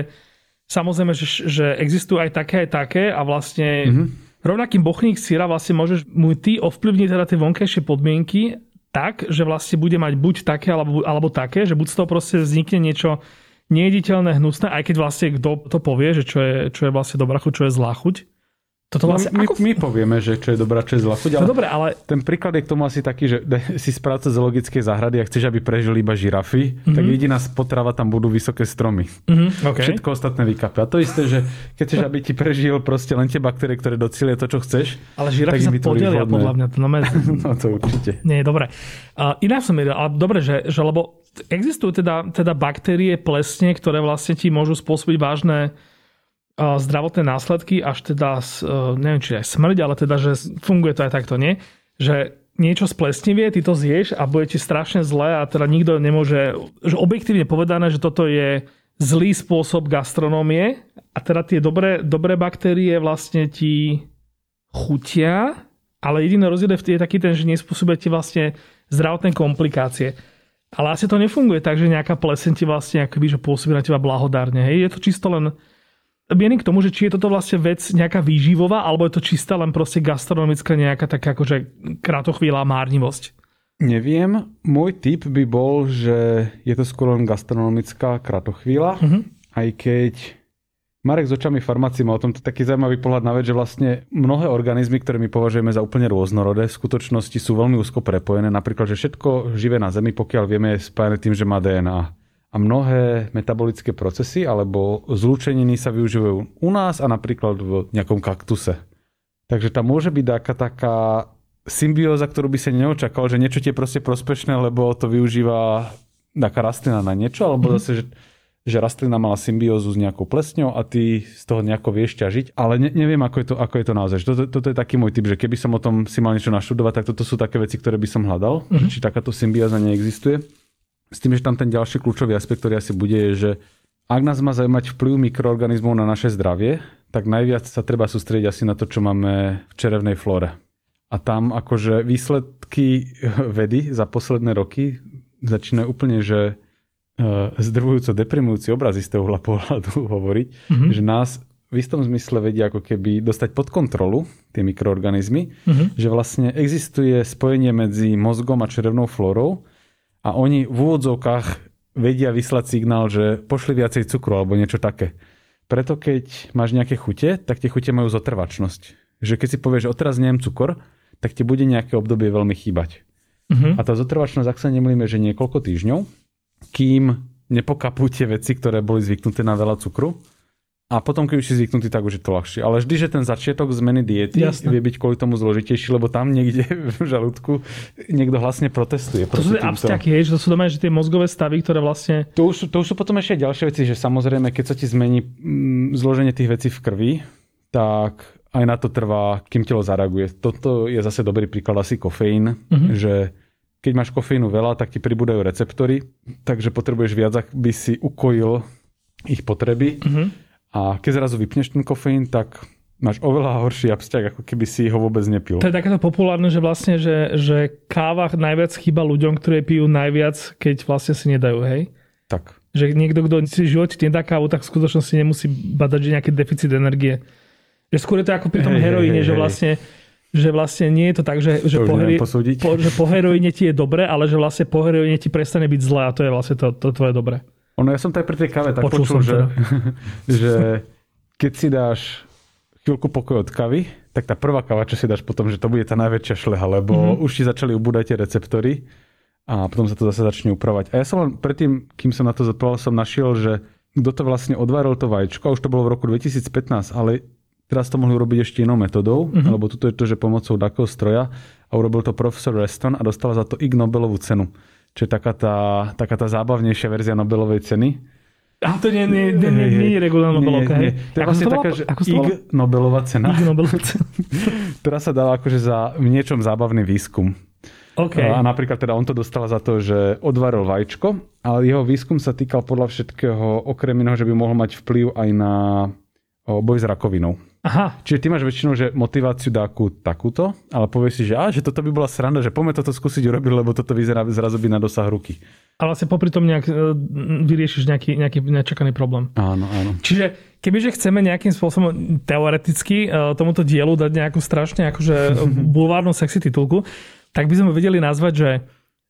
samozrejme, že, že existujú aj také, aj také a vlastne Mhm. mm-hmm. rovnakým bochník síra vlastne môžeš mu ty ovplyvniť teda tie vonkajšie podmienky tak, že vlastne bude mať buď také alebo, alebo také, že buď z toho proste vznikne niečo nejediteľné, hnusné, aj keď vlastne kto to povie, že čo je, čo je vlastne dobrá chuť, čo je zlá chuť. Toto No, vlastne, my, ako... my povieme, že čo je dobrá, čo je zlá chuť, ale No dobre, ale ten príklad je k tomu asi taký, že si správca zoologickej záhrady a chceš, aby prežili iba žirafy, mm-hmm. tak jediná potrava tam budú vysoké stromy. mhm, okay. Všetko ostatné vykapia. A to isté, že keď chceš, aby ti prežil proste len tie baktérie, ktoré docielia to, čo chceš, ale žirafy tak sa podelia vhodné. podľa mňa. To, no, no to určite. Nie, dobre. Uh, inak som vedel, ale dobre, že, že lebo existujú teda, teda baktérie, plesne, ktoré vlastne ti môžu spôsobiť vážne zdravotné následky, až teda, uh, neviem, či aj smrť, ale teda, že funguje to aj takto, nie? Že niečo splesnivie, ty to zješ a bude ti strašne zle a teda nikto nemôže, že objektívne povedané, že toto je zlý spôsob gastronómie a teda tie dobré, dobré baktérie vlastne ti chutia, ale jediný rozdiel je taký ten, že nespôsobia ti vlastne zdravotné komplikácie. Ale asi to nefunguje tak, že nejaká pleseň ti vlastne akoby, že pôsobí na teba blahodárne. Hej? Je to čisto len mierim k tomu, že či je toto vlastne vec nejaká výživová, alebo je to čistá len proste gastronomická nejaká taká akože krátochvíľa márnivosť. Neviem, môj tip by bol, že je to skôr len gastronomická kratochvíľa, Mhm. aj keď Marek s očami farmácie má o tomto taký zaujímavý pohľad na vec, že vlastne mnohé organizmy, ktoré my považujeme za úplne rôznorodé, v skutočnosti sú veľmi úzko prepojené. Napríklad, že všetko živé na Zemi, pokiaľ vieme, je spájane tým, že má DNA. A mnohé metabolické procesy alebo zlúčeniny sa využívajú u nás a napríklad v nejakom kaktuse. Takže tam môže byť taká, taká symbióza, ktorú by sa neočakal, že niečo ti je proste prospešné, lebo to využíva taká rastlina na niečo, alebo mm-hmm. zase, že, že rastlina mala symbiózu s nejakou plesňou a ty z toho nejako vieš ťažiť, ale ne, neviem, ako je to, ako je to naozaj. Toto, toto je taký môj typ, že keby som o tom si mal niečo naštudovať, tak toto sú také veci, ktoré by som hľadal, mm-hmm. či takáto symbióza neexistuje. S tým, že tam ten ďalší kľúčový aspekt, ktorý asi bude, je, že ak nás má zaujímať vplyv mikroorganizmov na naše zdravie, tak najviac sa treba sústrediť asi na to, čo máme v čerevnej flóre. A tam akože výsledky vedy za posledné roky začínajú úplne, že uh, zdrvujúco deprimujúci obraz z toho pohľadu hovoriť, mm-hmm. že nás v istom zmysle vedia ako keby dostať pod kontrolu tie mikroorganizmy, mm-hmm. že vlastne existuje spojenie medzi mozgom a čerevnou flórou a oni v úvodzovkách vedia vyslať signál, že pošli viacej cukru alebo niečo také. Preto keď máš nejaké chute, tak tie chute majú zotrvačnosť. Že keď si povieš, že odteraz neviem cukor, tak ti bude nejaké obdobie veľmi chýbať. Uh-huh. A tá zotrvačnosť, ak sa nemýlime, že niekoľko týždňov, kým nepokapú tie veci, ktoré boli zvyknuté na veľa cukru, a potom, keď už si zvyknutý, tak už je to ľahšie. Ale vždy, že ten začiatok zmeny diety Jasne. vie byť kvôli tomu zložitejší, lebo tam niekde v žalúdku niekto hlasne protestuje. To sú abstiaky, hej, že to sú doma, že tie mozgové stavy, ktoré vlastne... To už, to už sú potom ešte ďalšie veci, že samozrejme, keď sa ti zmení mm, zloženie tých vecí v krvi, tak aj na to trvá, kým telo zareaguje. Toto je zase dobrý príklad asi kofeín, uh-huh. že keď máš kofeínu veľa, tak ti pribúdajú receptory, takže potrebuješ viac, aby si ukojil ich potreby. Uh-huh a keď zrazu vypneš ten kofeín, tak máš oveľa horší absťak, ako keby si ho vôbec nepil. To je takéto populárne, že vlastne, že, že káva najviac chýba ľuďom, ktorí pijú najviac, keď vlastne si nedajú, hej? Tak. Že niekto, kto si v živote nedá kávu, tak v skutočnosti nemusí badať, že nejaký deficit energie. Že skôr je to ako pri tom hey, heroíne, hey, že vlastne že vlastne nie je to tak, že, že, po, heri, po, že po heroíne ti je dobre, ale že vlastne po heroíne ti prestane byť zle a to je vlastne to, to tvoje dobre. Ono, ja som to aj pri tej káve tak počul, počul že, že keď si dáš chvíľku pokoj od kavy, tak tá prvá káva, čo si dáš potom, že to bude tá najväčšia šleha, lebo mm-hmm. už ti začali ubúdať tie receptory a potom sa to zase začne upravať. A ja som len predtým, kým som na to zodpovedal, som našiel, že kto to vlastne odvaril to vajíčko, a už to bolo v roku 2015, ale teraz to mohli urobiť ešte inou metodou, mm-hmm. lebo tuto je to, že pomocou takého stroja a urobil to profesor Reston a dostal za to Ig Nobelovú cenu čo je taká tá, taká tá zábavnejšia verzia Nobelovej ceny. A to nie, nie, nie, nie, nie je regulárna Nobelovka, nie, nie. To je vlastne taká, že Ig Nobelová cena. Ig Nobelová cena. ktorá sa dala akože za v niečom zábavný výskum. Okay. A napríklad teda on to dostal za to, že odvaril vajíčko, ale jeho výskum sa týkal podľa všetkého okrem iného, že by mohol mať vplyv aj na boj s rakovinou. Aha. Čiže ty máš väčšinou že motiváciu dáku takúto, ale povieš si, že, á, že toto by bola sranda, že poďme toto skúsiť urobiť, lebo toto vyzerá zrazu by na dosah ruky. Ale vlastne popri tom nejak, e, vyriešiš nejaký, nejaký nečakaný problém. Áno, áno. Čiže kebyže chceme nejakým spôsobom teoreticky e, tomuto dielu dať nejakú strašne akože bulvárnu sexy titulku, tak by sme vedeli nazvať, že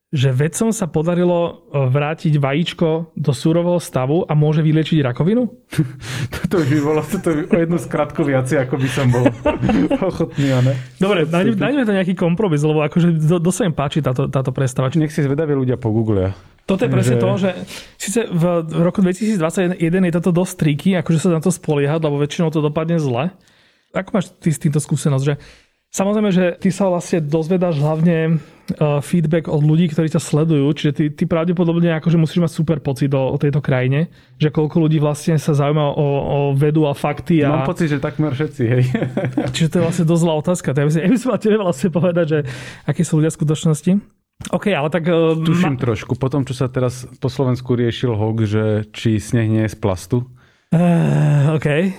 že vedcom sa podarilo e, vrátiť vajíčko do súrového stavu a môže vyliečiť rakovinu? toto by bolo toto by o jednu skratku viacej, ako by som bol ochotný. Ne? Dobre, nájdeme to nejaký kompromis, lebo akože do, do sa im páči táto, táto predstava. Nech si zvedaví ľudia po Google. Toto je presne že... to, že síce v roku 2021 je toto dosť triky, akože sa na to spoliehať, lebo väčšinou to dopadne zle. Ako máš ty s týmto skúsenosť, že Samozrejme, že ty sa vlastne dozvedáš hlavne uh, feedback od ľudí, ktorí ťa sledujú, čiže ty, ty pravdepodobne akože musíš mať super pocit o, o tejto krajine, že koľko ľudí vlastne sa zaujíma o, o vedu a fakty. A... Mám pocit, že takmer všetci, hej. čiže to je vlastne dosť zlá otázka. Ja by som, ja by som vlastne povedať, že aké sú ľudia v skutočnosti. OK, ale tak... Uh, Tuším ma... trošku. Potom, čo sa teraz po Slovensku riešil hok, že či sneh nie je z plastu. Uh, OK.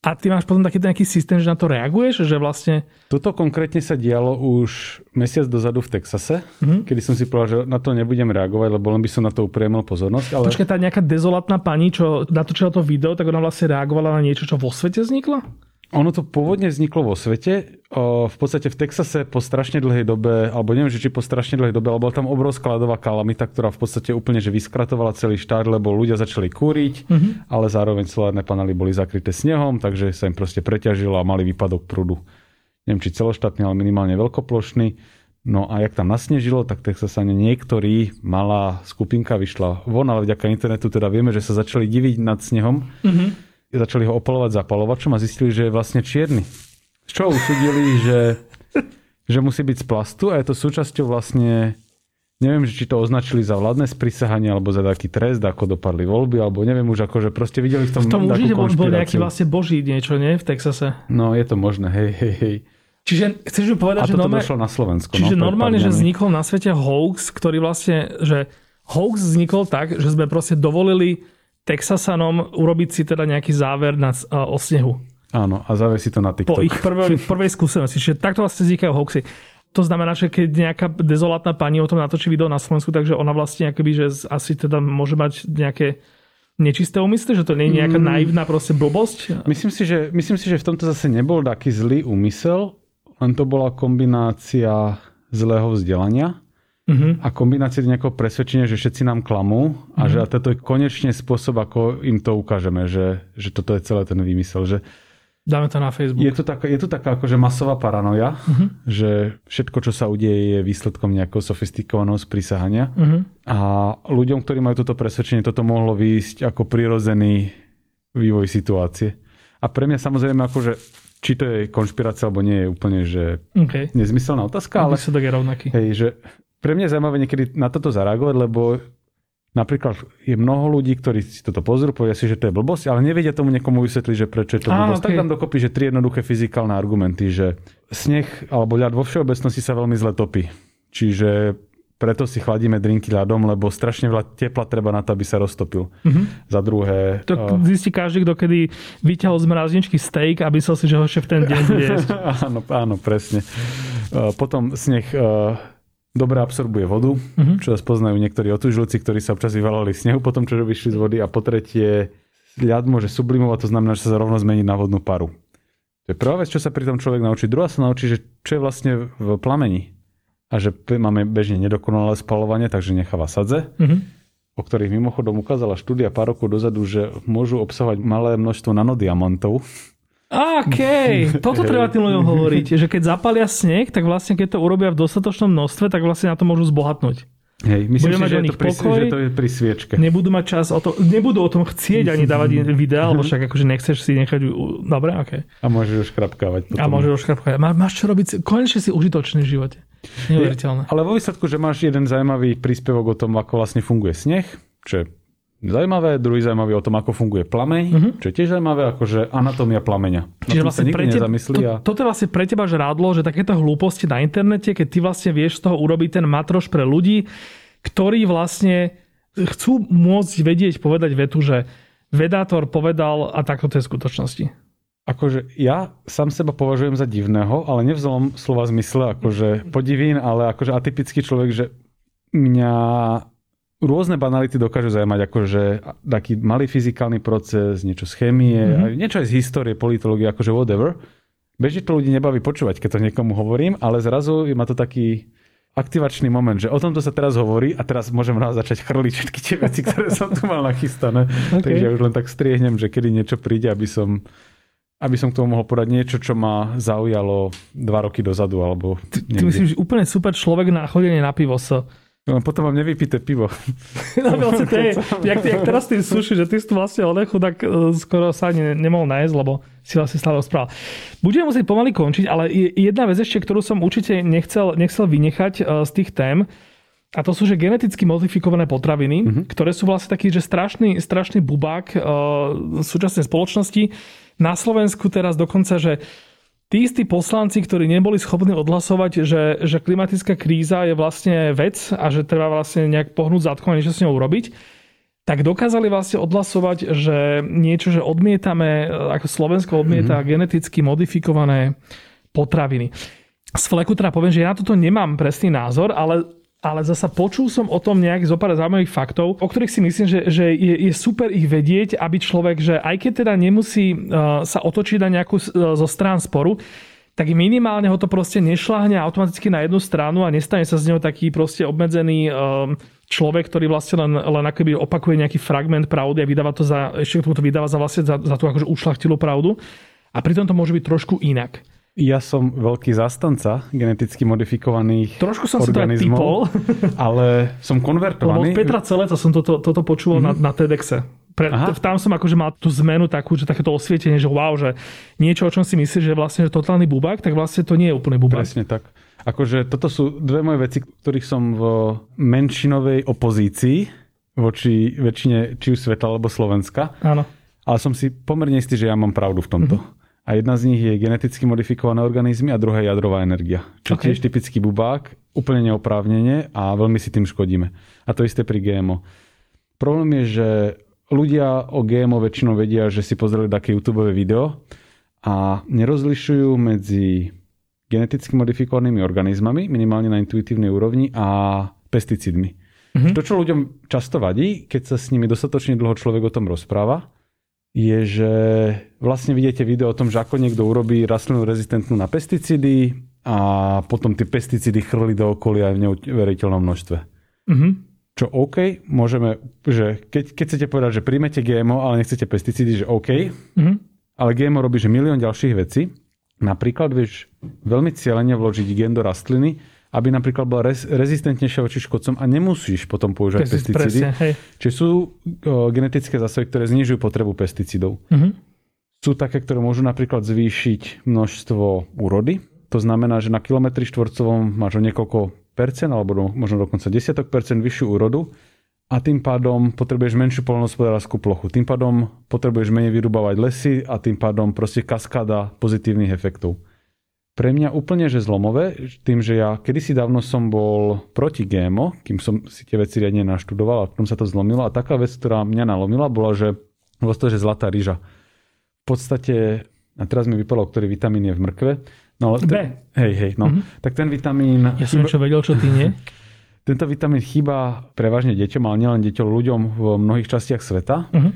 A ty máš potom taký nejaký systém, že na to reaguješ? Že vlastne... Toto konkrétne sa dialo už mesiac dozadu v Texase, mm-hmm. kedy som si povedal, že na to nebudem reagovať, lebo len by som na to upriemil pozornosť. Ale... Počkaj, tá nejaká dezolátna pani, čo natočila to video, tak ona vlastne reagovala na niečo, čo vo svete vzniklo? Ono to pôvodne vzniklo vo svete. V podstate v Texase po strašne dlhej dobe, alebo neviem, či po strašne dlhej dobe, ale bola tam obrovská ľadová kalamita, ktorá v podstate úplne že vyskratovala celý štát, lebo ľudia začali kúriť, mm-hmm. ale zároveň solárne panely boli zakryté snehom, takže sa im proste preťažilo a mali výpadok prúdu. Neviem, či celoštátny, ale minimálne veľkoplošný. No a jak tam nasnežilo, tak Texasane niektorí, malá skupinka vyšla von, ale vďaka internetu teda vieme, že sa začali diviť nad snehom. Mm-hmm začali ho opalovať zapalovačom a zistili, že je vlastne čierny. Z čoho usudili, že, že musí byť z plastu a je to súčasťou vlastne neviem, či to označili za vládne sprísahanie alebo za taký trest, ako dopadli voľby, alebo neviem už ako, že proste videli v tom V tom určite bol, bol nejaký vlastne boží niečo, nie? V Texase. No, je to možné, hej, hej, hej. Čiže chceš mi povedať, a že normálne... došlo na Slovensko. Čiže no, normálne, že vznikol na svete hoax, ktorý vlastne, že hoax vznikol tak, že sme proste dovolili Texasanom urobiť si teda nejaký záver na, uh, o snehu. Áno, a zavesí to na TikTok. Po ich prvej, prvej skúsenosti. Čiže takto vlastne vznikajú hoaxy. To znamená, že keď nejaká dezolátna pani o tom natočí video na Slovensku, takže ona vlastne akoby, že asi teda môže mať nejaké nečisté úmysly, že to nie je nejaká mm. naivná proste blbosť? Myslím si, že, myslím si, že v tomto zase nebol taký zlý úmysel, len to bola kombinácia zlého vzdelania uh-huh. a kombinácia nejakého presvedčenia, že všetci nám klamú a uh-huh. že a toto je konečne spôsob, ako im to ukážeme, že, že toto je celé ten výmysel. Že Dáme to na Facebook. Je to taká, je to taká akože masová paranoja, uh-huh. že všetko, čo sa udeje, je výsledkom nejakého sofistikovaného sprísahania. Uh-huh. A ľuďom, ktorí majú toto presvedčenie, toto mohlo výjsť ako prirodzený vývoj situácie. A pre mňa samozrejme akože či to je konšpirácia alebo nie je úplne že okay. nezmyselná otázka, ale Výsledok je rovnaký. Hej, že pre mňa je zaujímavé niekedy na toto zareagovať, lebo napríklad je mnoho ľudí, ktorí si toto pozrú, povedia si, že to je blbosť, ale nevedia tomu niekomu vysvetliť, že prečo je to blbosť. okay. Tak tam dokopy, že tri jednoduché fyzikálne argumenty, že sneh alebo ľad vo všeobecnosti sa veľmi zle topí. Čiže preto si chladíme drinky ľadom, lebo strašne veľa tepla treba na to, aby sa roztopil. Uh-huh. Za druhé... To uh, zistí každý, kto kedy vyťahol z mrazničky steak a myslel si, že ho v ten deň bude áno, áno, presne. Uh, potom sneh uh, dobre absorbuje vodu, uh-huh. čo poznajú niektorí otužilci, ktorí sa občas vyvalali snehu potom, čo vyšli z vody. A po tretie, ľad môže sublimovať, to znamená, že sa rovno zmení na vodnú paru. To je prvá vec, čo sa pri tom človek naučí. Druhá sa naučí, že čo je vlastne v plameni a že máme bežne nedokonalé spalovanie, takže necháva sadze, mm-hmm. o ktorých mimochodom ukázala štúdia pár rokov dozadu, že môžu obsahovať malé množstvo nanodiamantov. OK, toto treba tým ľuďom hovoriť, že keď zapalia sneh, tak vlastne keď to urobia v dostatočnom množstve, tak vlastne na to môžu zbohatnúť. Hej, myslím si, že, to pri, pokoj, že to je pri sviečke. Nebudú mať čas o to, nebudú o tom chcieť ani dávať videa, lebo však akože nechceš si nechať... Dobre, OK. A môžeš už škrapkávať. Potom. A môžeš už škrapkávať. Má, máš čo robiť, konečne si užitočný v živote. Neuveriteľné. Ale vo výsledku, že máš jeden zaujímavý príspevok o tom, ako vlastne funguje sneh, čo je zaujímavé, druhý zaujímavý o tom, ako funguje plameň, uh-huh. čo je tiež zaujímavé, akože anatómia plameňa. Čiže vlastne pre teba, to, a... toto je vlastne pre teba žrádlo, že takéto hlúposti na internete, keď ty vlastne vieš z toho urobiť ten matroš pre ľudí, ktorí vlastne chcú môcť vedieť, povedať vetu, že vedátor povedal a takto to je v skutočnosti akože ja sám seba považujem za divného, ale v zlom slova zmysle, akože podivín, ale akože atypický človek, že mňa rôzne banality dokážu zaujímať, akože taký malý fyzikálny proces, niečo z chémie, mm-hmm. niečo aj z histórie, politológie, akože whatever. Bežne to ľudí nebaví počúvať, keď to niekomu hovorím, ale zrazu má to taký aktivačný moment, že o tomto sa teraz hovorí a teraz môžem raz začať chrliť všetky tie veci, ktoré som tu mal nachystané. Okay. Takže ja už len tak striehnem, že kedy niečo príde, aby som aby som k tomu mohol podať niečo, čo ma zaujalo dva roky dozadu. Alebo ty, ty myslíš, že úplne super človek na chodenie na pivo sa. No, potom vám nevypíte pivo. no vlastne to je, jak, jak teraz ty suši, že ty si tu vlastne Olechu, tak uh, skoro sa ani nemohol nájsť, lebo si vlastne stále rozprával. Budeme musieť pomaly končiť, ale jedna vec ešte, ktorú som určite nechcel, nechcel vynechať uh, z tých tém, a to sú že geneticky modifikované potraviny, uh-huh. ktoré sú vlastne taký, že strašný, strašný bubák uh, súčasnej spoločnosti na Slovensku teraz dokonca, že tí istí poslanci, ktorí neboli schopní odhlasovať, že, že klimatická kríza je vlastne vec a že treba vlastne nejak pohnúť zadkom a niečo s ňou urobiť, tak dokázali vlastne odhlasovať, že niečo, že odmietame, ako Slovensko odmieta mm-hmm. geneticky modifikované potraviny. Z fleku teda poviem, že ja na toto nemám presný názor, ale ale zasa počul som o tom nejakých zo pár zaujímavých faktov, o ktorých si myslím, že, že je, je super ich vedieť, aby človek, že aj keď teda nemusí uh, sa otočiť na nejakú uh, zo strán sporu, tak minimálne ho to proste nešláhne automaticky na jednu stranu a nestane sa z neho taký proste obmedzený uh, človek, ktorý vlastne len, len akoby opakuje nejaký fragment pravdy a vydáva to za, ešte to vydáva za vlastne za, za tú akože ušlachtilú pravdu. A pritom to môže byť trošku inak. Ja som veľký zastanca geneticky modifikovaných Trošku som organizmov, si to ale som konvertovaný. Lebo Petra Celeta som toto, toto počul mm-hmm. na, na TEDxe. Pre, tam som akože mal tú zmenu takú, že takéto osvietenie, že wow, že niečo, o čom si myslíš, že vlastne že totálny bubák, tak vlastne to nie je úplne bubák. Presne tak. Akože toto sú dve moje veci, ktorých som v menšinovej opozícii voči väčšine či už sveta alebo Slovenska. Áno. Ale som si pomerne istý, že ja mám pravdu v tomto. Mm-hmm. A jedna z nich je geneticky modifikované organizmy a druhá je jadrová energia. Čo okay. tiež typický bubák, úplne neoprávnene a veľmi si tým škodíme. A to isté pri GMO. Problém je, že ľudia o GMO väčšinou vedia, že si pozreli také YouTube video a nerozlišujú medzi geneticky modifikovanými organizmami, minimálne na intuitívnej úrovni, a pesticídmi. Mm-hmm. To, čo ľuďom často vadí, keď sa s nimi dostatočne dlho človek o tom rozpráva, je, že vlastne vidíte video o tom, že ako niekto urobí rastlinu rezistentnú na pesticídy a potom tie pesticídy chrli do okolia v neuveriteľnom množstve. Mm-hmm. Čo OK, môžeme, že keď, keď chcete povedať, že príjmete GMO, ale nechcete pesticídy, že OK, mm-hmm. ale GMO robí, že milión ďalších vecí. Napríklad vieš veľmi cieľene vložiť gen do rastliny, aby napríklad bola rez, rezistentnejšia voči škodcom a nemusíš potom používať Precis, pesticídy. Čiže sú o, genetické zásoby, ktoré znižujú potrebu pesticídov. Mm-hmm. Sú také, ktoré môžu napríklad zvýšiť množstvo úrody. To znamená, že na kilometri štvorcovom máš o niekoľko percent, alebo do, možno dokonca desiatok percent vyššiu úrodu a tým pádom potrebuješ menšiu polnospodárskú plochu. Tým pádom potrebuješ menej vyrubávať lesy a tým pádom proste kaskáda pozitívnych efektov pre mňa úplne že zlomové, tým, že ja kedysi dávno som bol proti GMO, kým som si tie veci riadne naštudoval a potom sa to zlomilo. A taká vec, ktorá mňa nalomila, bola, že to, že zlatá ryža. V podstate, a teraz mi vypadalo, ktorý vitamín je v mrkve. No, ten, Hej, hej, no. Mm-hmm. Tak ten vitamín... Ja som čo vedel, čo ty nie. Tento vitamín chýba prevažne deťom, ale nielen deťom, ľuďom v mnohých častiach sveta, mm-hmm.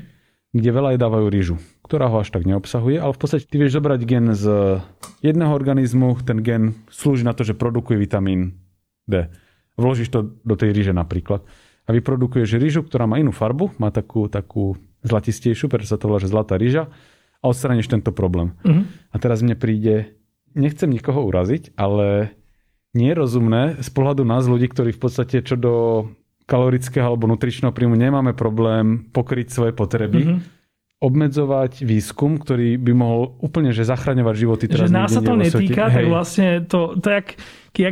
Kde veľa jedávajú rýžu ktorá ho až tak neobsahuje, ale v podstate ty vieš zobrať gen z jedného organizmu, ten gen slúži na to, že produkuje vitamín D. Vložíš to do tej ríže napríklad a vyprodukuješ rýžu, ktorá má inú farbu, má takú, takú zlatistejšiu, preto sa to volá, že zlatá rýža a odstrániš tento problém. Uh-huh. A teraz mne príde, nechcem nikoho uraziť, ale nie je rozumné z pohľadu nás ľudí, ktorí v podstate čo do kalorického alebo nutričného príjmu nemáme problém pokryť svoje potreby, uh-huh obmedzovať výskum, ktorý by mohol úplne že zachraňovať životy. Teraz že nás sa to netýka, tak vlastne to, to jak,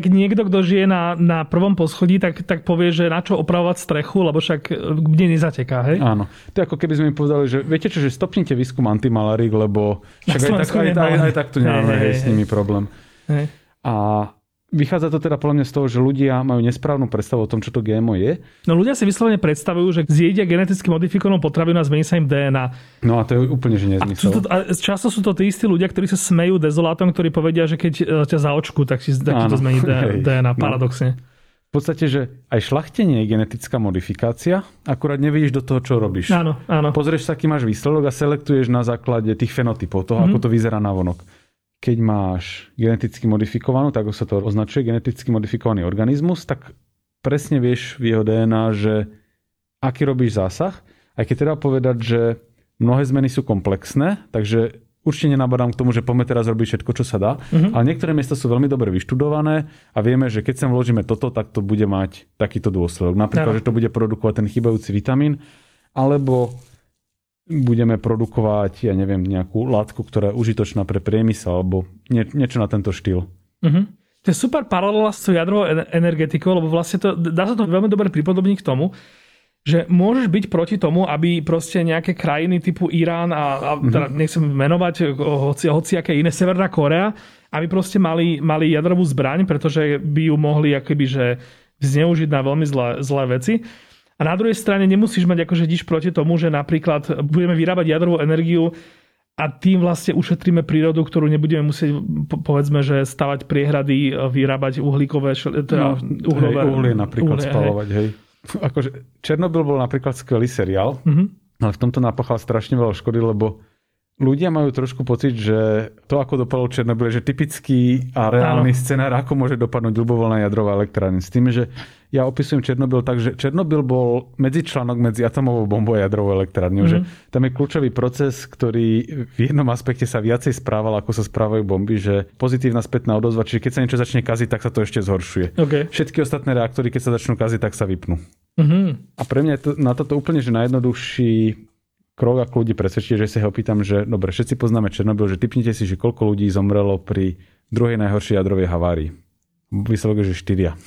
niekto, kto žije na, na prvom poschodí, tak, tak povie, že na čo opravovať strechu, lebo však kde nezateká, hej? Áno. To je ako keby sme mi povedali, že viete čo, že stopnite výskum antimalarík, lebo však aj tak, aj, aj, aj tak tu nemáme hej, hej, hej, s nimi problém. Hej. A Vychádza to teda podľa mňa z toho, že ľudia majú nesprávnu predstavu o tom, čo to GMO je. No ľudia si vyslovene predstavujú, že zjedia geneticky modifikovanú potravinu a zmení sa im DNA. No a to je úplne že nezmysel. A, to, a často sú to tí istí ľudia, ktorí sa smejú dezolátom, ktorí povedia, že keď e, ťa zaočku, tak si, tak to zmení DNA, no. paradoxne. V podstate, že aj šlachtenie je genetická modifikácia, akurát nevidíš do toho, čo robíš. Áno, áno. Pozrieš sa, aký máš výsledok a selektuješ na základe tých fenotypov, toho, mm-hmm. ako to vyzerá na vonok keď máš geneticky modifikovanú, tak sa to označuje, geneticky modifikovaný organizmus, tak presne vieš v jeho DNA, že aký robíš zásah. Aj keď teda povedať, že mnohé zmeny sú komplexné, takže určite nenabadám k tomu, že poďme teraz robiť všetko, čo sa dá, uh-huh. ale niektoré miesta sú veľmi dobre vyštudované a vieme, že keď sem vložíme toto, tak to bude mať takýto dôsledok. Napríklad, ja. že to bude produkovať ten chýbajúci vitamín, alebo budeme produkovať, ja neviem, nejakú látku, ktorá je užitočná pre priemysel alebo nie, niečo na tento štýl. Uh-huh. To je super paralela s jadrovou energetikou, lebo vlastne to, dá sa to veľmi dobre pripodobniť k tomu, že môžeš byť proti tomu, aby proste nejaké krajiny typu Irán a, a mm-hmm. teda nechcem menovať hoci, hoci aké iné, Severná Korea, aby proste mali, mali jadrovú zbraň, pretože by ju mohli akoby, že zneužiť na veľmi zlé, zlé veci. A na druhej strane nemusíš mať akože diš proti tomu, že napríklad budeme vyrábať jadrovú energiu a tým vlastne ušetríme prírodu, ktorú nebudeme musieť, povedzme, že stavať priehrady, vyrábať uhlíkové, teda no, uhlové, hej, uhlie napríklad uhlie, spalovať, hej. hej. Akože Černobyl bol napríklad skvelý seriál, mm-hmm. ale v tomto napáchal strašne veľa škody, lebo ľudia majú trošku pocit, že to, ako dopadol Černobyl, je že typický a reálny Áno. scenár, ako môže dopadnúť ľubovoľná jadrová elektrárne. S tým, že ja opisujem Černobyl tak, že Černobyl bol medzičlánok medzi atomovou bombou a jadrovou elektrárňou. Mm-hmm. Že tam je kľúčový proces, ktorý v jednom aspekte sa viacej správal, ako sa správajú bomby, že pozitívna spätná odozva, čiže keď sa niečo začne kaziť, tak sa to ešte zhoršuje. Okay. Všetky ostatné reaktory, keď sa začnú kaziť, tak sa vypnú. Mm-hmm. A pre mňa je to, na toto úplne že najjednoduchší krok, ako ľudí presvedčiť, že si ho opýtam, že dobre, všetci poznáme Černobyl, že typnite si, že koľko ľudí zomrelo pri druhej najhoršej jadrovej havárii. Výsledok je, že štyria.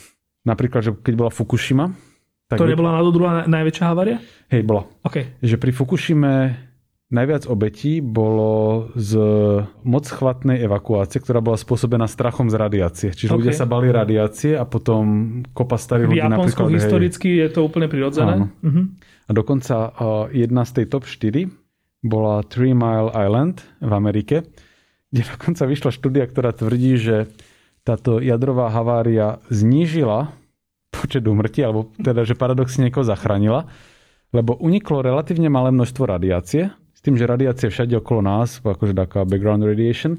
Napríklad, že keď bola Fukushima... Tak to nebola náhodou druhá najväčšia havária? Hej, bola. Okay. Že pri Fukushime najviac obetí bolo z moc chvatnej evakuácie, ktorá bola spôsobená strachom z radiácie. Čiže okay. ľudia sa bali radiácie a potom kopa starých ľudí napríklad... historicky hej, je to úplne prirodzené. Áno. Uh-huh. A dokonca uh, jedna z tej top 4 bola Three Mile Island v Amerike, kde dokonca vyšla štúdia, ktorá tvrdí, že táto jadrová havária znížila počet úmrtí, alebo teda, že paradoxne niekoho zachránila, lebo uniklo relatívne malé množstvo radiácie, s tým, že radiácie všade okolo nás, akože taká background radiation,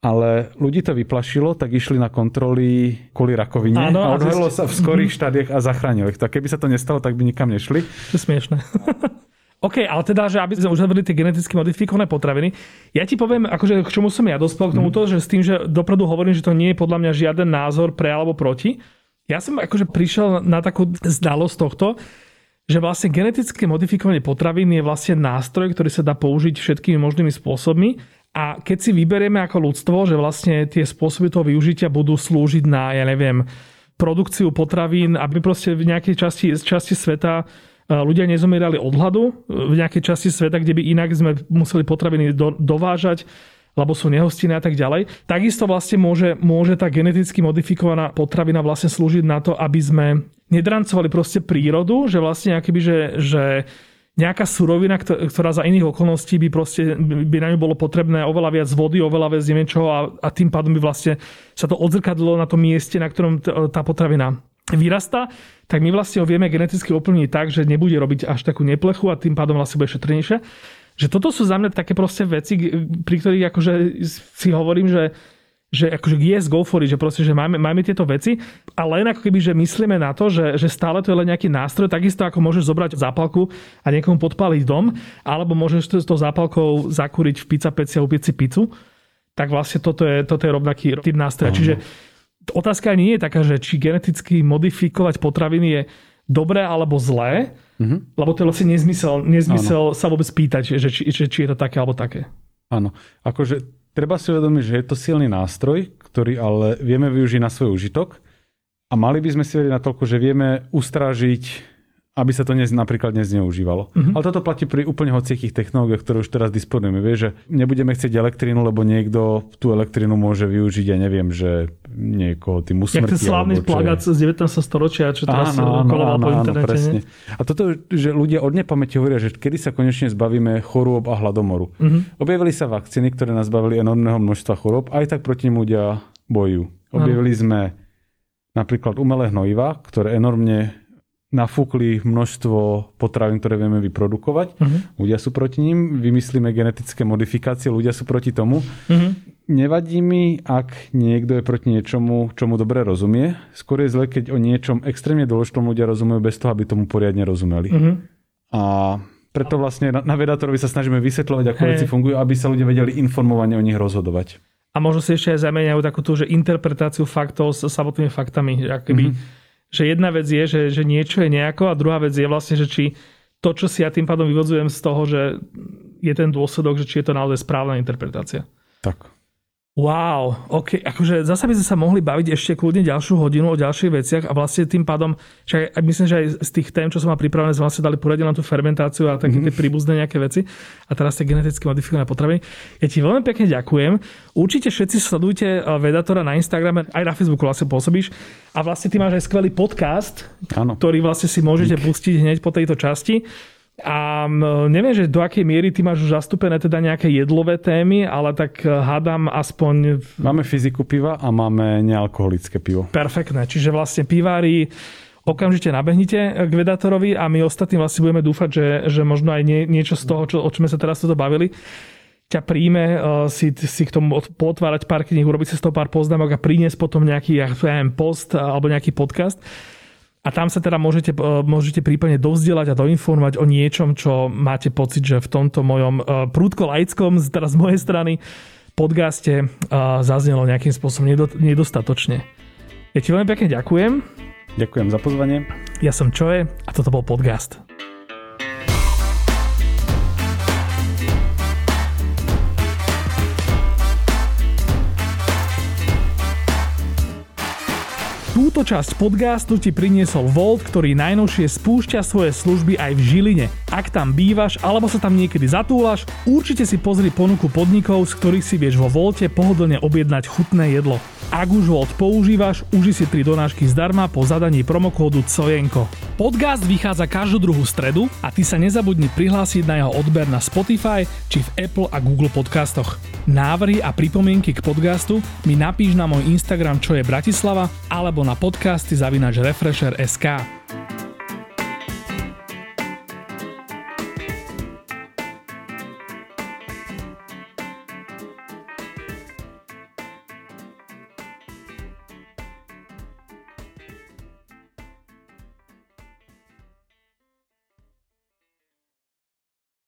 ale ľudí to vyplašilo, tak išli na kontroly kvôli rakovine Áno, a odhalilo sa v skorých štádiách a zachránili ich. Tak keby sa to nestalo, tak by nikam nešli. To je smiešne. OK, ale teda, že aby sme už hovorili tie geneticky modifikované potraviny, ja ti poviem, akože k čomu som ja dospel, k tomuto, mm. že s tým, že dopredu hovorím, že to nie je podľa mňa žiaden názor pre alebo proti. Ja som akože prišiel na takú znalosť tohto, že vlastne genetické modifikovanie potravín je vlastne nástroj, ktorý sa dá použiť všetkými možnými spôsobmi. A keď si vyberieme ako ľudstvo, že vlastne tie spôsoby toho využitia budú slúžiť na, ja neviem, produkciu potravín, aby proste v nejakej časti, časti sveta ľudia nezomierali od hladu v nejakej časti sveta, kde by inak sme museli potraviny do, dovážať lebo sú nehostinné a tak ďalej. Takisto vlastne môže, môže tá geneticky modifikovaná potravina vlastne slúžiť na to, aby sme nedrancovali proste prírodu, že vlastne akoby, že, že nejaká surovina, ktorá za iných okolností by proste by na ňu bolo potrebné oveľa viac vody, oveľa viac neviem čoho a, a tým pádom by vlastne sa to odzrkadlo na tom mieste, na ktorom tá potravina vyrastá tak my vlastne ho vieme geneticky oplniť tak, že nebude robiť až takú neplechu a tým pádom vlastne bude šetrnejšie. Že toto sú za mňa také proste veci, pri ktorých akože si hovorím, že že akože yes, go for it, že proste, že máme, máme tieto veci, ale len ako keby, že myslíme na to, že, že stále to je len nejaký nástroj, takisto ako môžeš zobrať zápalku a niekomu podpáliť dom, alebo môžeš to, s tou zápalkou zakúriť v pizza peci a upiť si pizzu, tak vlastne toto je, toto je rovnaký typ nástroja. Čiže otázka nie je taká, že či geneticky modifikovať potraviny je dobré alebo zlé, mm-hmm. lebo to je vlastne nezmysel, nezmysel sa vôbec pýtať, že či, že či je to také alebo také. Áno, akože treba si uvedomiť, že je to silný nástroj, ktorý ale vieme využiť na svoj užitok a mali by sme si vedieť na toľko, že vieme ustrážiť aby sa to dnes, napríklad nezneužívalo. Mm-hmm. Ale toto platí pri úplne hociakých technológiách, ktoré už teraz disponujeme. Vieš, že nebudeme chcieť elektrínu, lebo niekto tú elektrínu môže využiť, ja neviem, že niekoho tým usmrtí. Jak ten slávny plagát z 19. storočia, čo teraz áno, áno, áno, po internete. Áno, presne. A toto, že ľudia od nepamäti hovoria, že kedy sa konečne zbavíme chorôb a hladomoru. Mm-hmm. Objavili sa vakcíny, ktoré nás bavili enormného množstva chorôb, aj tak proti nim ľudia bojujú. Objavili sme napríklad umelé hnojiva, ktoré enormne nafúkli množstvo potravín, ktoré vieme vyprodukovať. Uh-huh. Ľudia sú proti ním, vymyslíme genetické modifikácie, ľudia sú proti tomu. Uh-huh. Nevadí mi, ak niekto je proti niečomu, čomu dobre rozumie. Skôr je zle, keď o niečom extrémne dôležitom ľudia rozumejú bez toho, aby tomu poriadne rozumeli. Uh-huh. A preto vlastne na, na Vedatorovi sa snažíme vysvetľovať, ako hey. veci fungujú, aby sa ľudia vedeli informovane o nich rozhodovať. A možno si ešte aj zameniajú takú tú, že interpretáciu faktov s samotnými faktami. Že akoby mm-hmm že jedna vec je, že, že niečo je nejako a druhá vec je vlastne, že či to, čo si ja tým pádom vyvodzujem z toho, že je ten dôsledok, že či je to naozaj správna interpretácia. Tak. Wow, ok, akože zase by sme sa mohli baviť ešte kľudne ďalšiu hodinu o ďalších veciach a vlastne tým pádom, že aj, myslím, že aj z tých tém, čo som mal pripravené, sme vlastne dali poradiť na tú fermentáciu a také mm-hmm. tie príbuzné nejaké veci a teraz tie geneticky modifikované potraviny. Ja ti veľmi pekne ďakujem. Určite všetci sledujte eh, Vedatora na Instagrame, aj na Facebooku vlastne pôsobíš a vlastne ty máš aj skvelý podcast, ano. ktorý vlastne si môžete Dík. pustiť hneď po tejto časti. A neviem, že do akej miery ty máš už zastúpené teda nejaké jedlové témy, ale tak e, hádam aspoň... Máme fyziku piva a máme nealkoholické pivo. Perfektné, čiže vlastne pivári okamžite nabehnite k Vedatorovi a my ostatní vlastne budeme dúfať, že, že možno aj nie, niečo z toho, čo, o čom sme sa teraz toto bavili, ťa príjme uh, si, si k tomu potvárať pár kníh, urobiť si z toho pár poznámok a priniesť potom nejaký ja neviem, post alebo nejaký podcast. A tam sa teda môžete, e, môžete prípadne dovzdielať a doinformovať o niečom, čo máte pocit, že v tomto mojom e, prúdko laickom, teraz z mojej strany, podcaste e, zaznelo nejakým spôsobom nedostatočne. Ja ti veľmi pekne ďakujem. Ďakujem za pozvanie. Ja som Čoje a toto bol podcast. Túto časť podcastu ti priniesol Volt, ktorý najnovšie spúšťa svoje služby aj v Žiline. Ak tam bývaš alebo sa tam niekedy zatúlaš, určite si pozri ponuku podnikov, z ktorých si vieš vo Volte pohodlne objednať chutné jedlo. Ak už Volt používaš, uži si 3 donášky zdarma po zadaní promokódu COJENKO. Podcast vychádza každú druhú stredu a ty sa nezabudni prihlásiť na jeho odber na Spotify či v Apple a Google podcastoch. Návrhy a pripomienky k podcastu mi napíš na môj Instagram čo je Bratislava alebo na podcasty zavinač refresher.sk.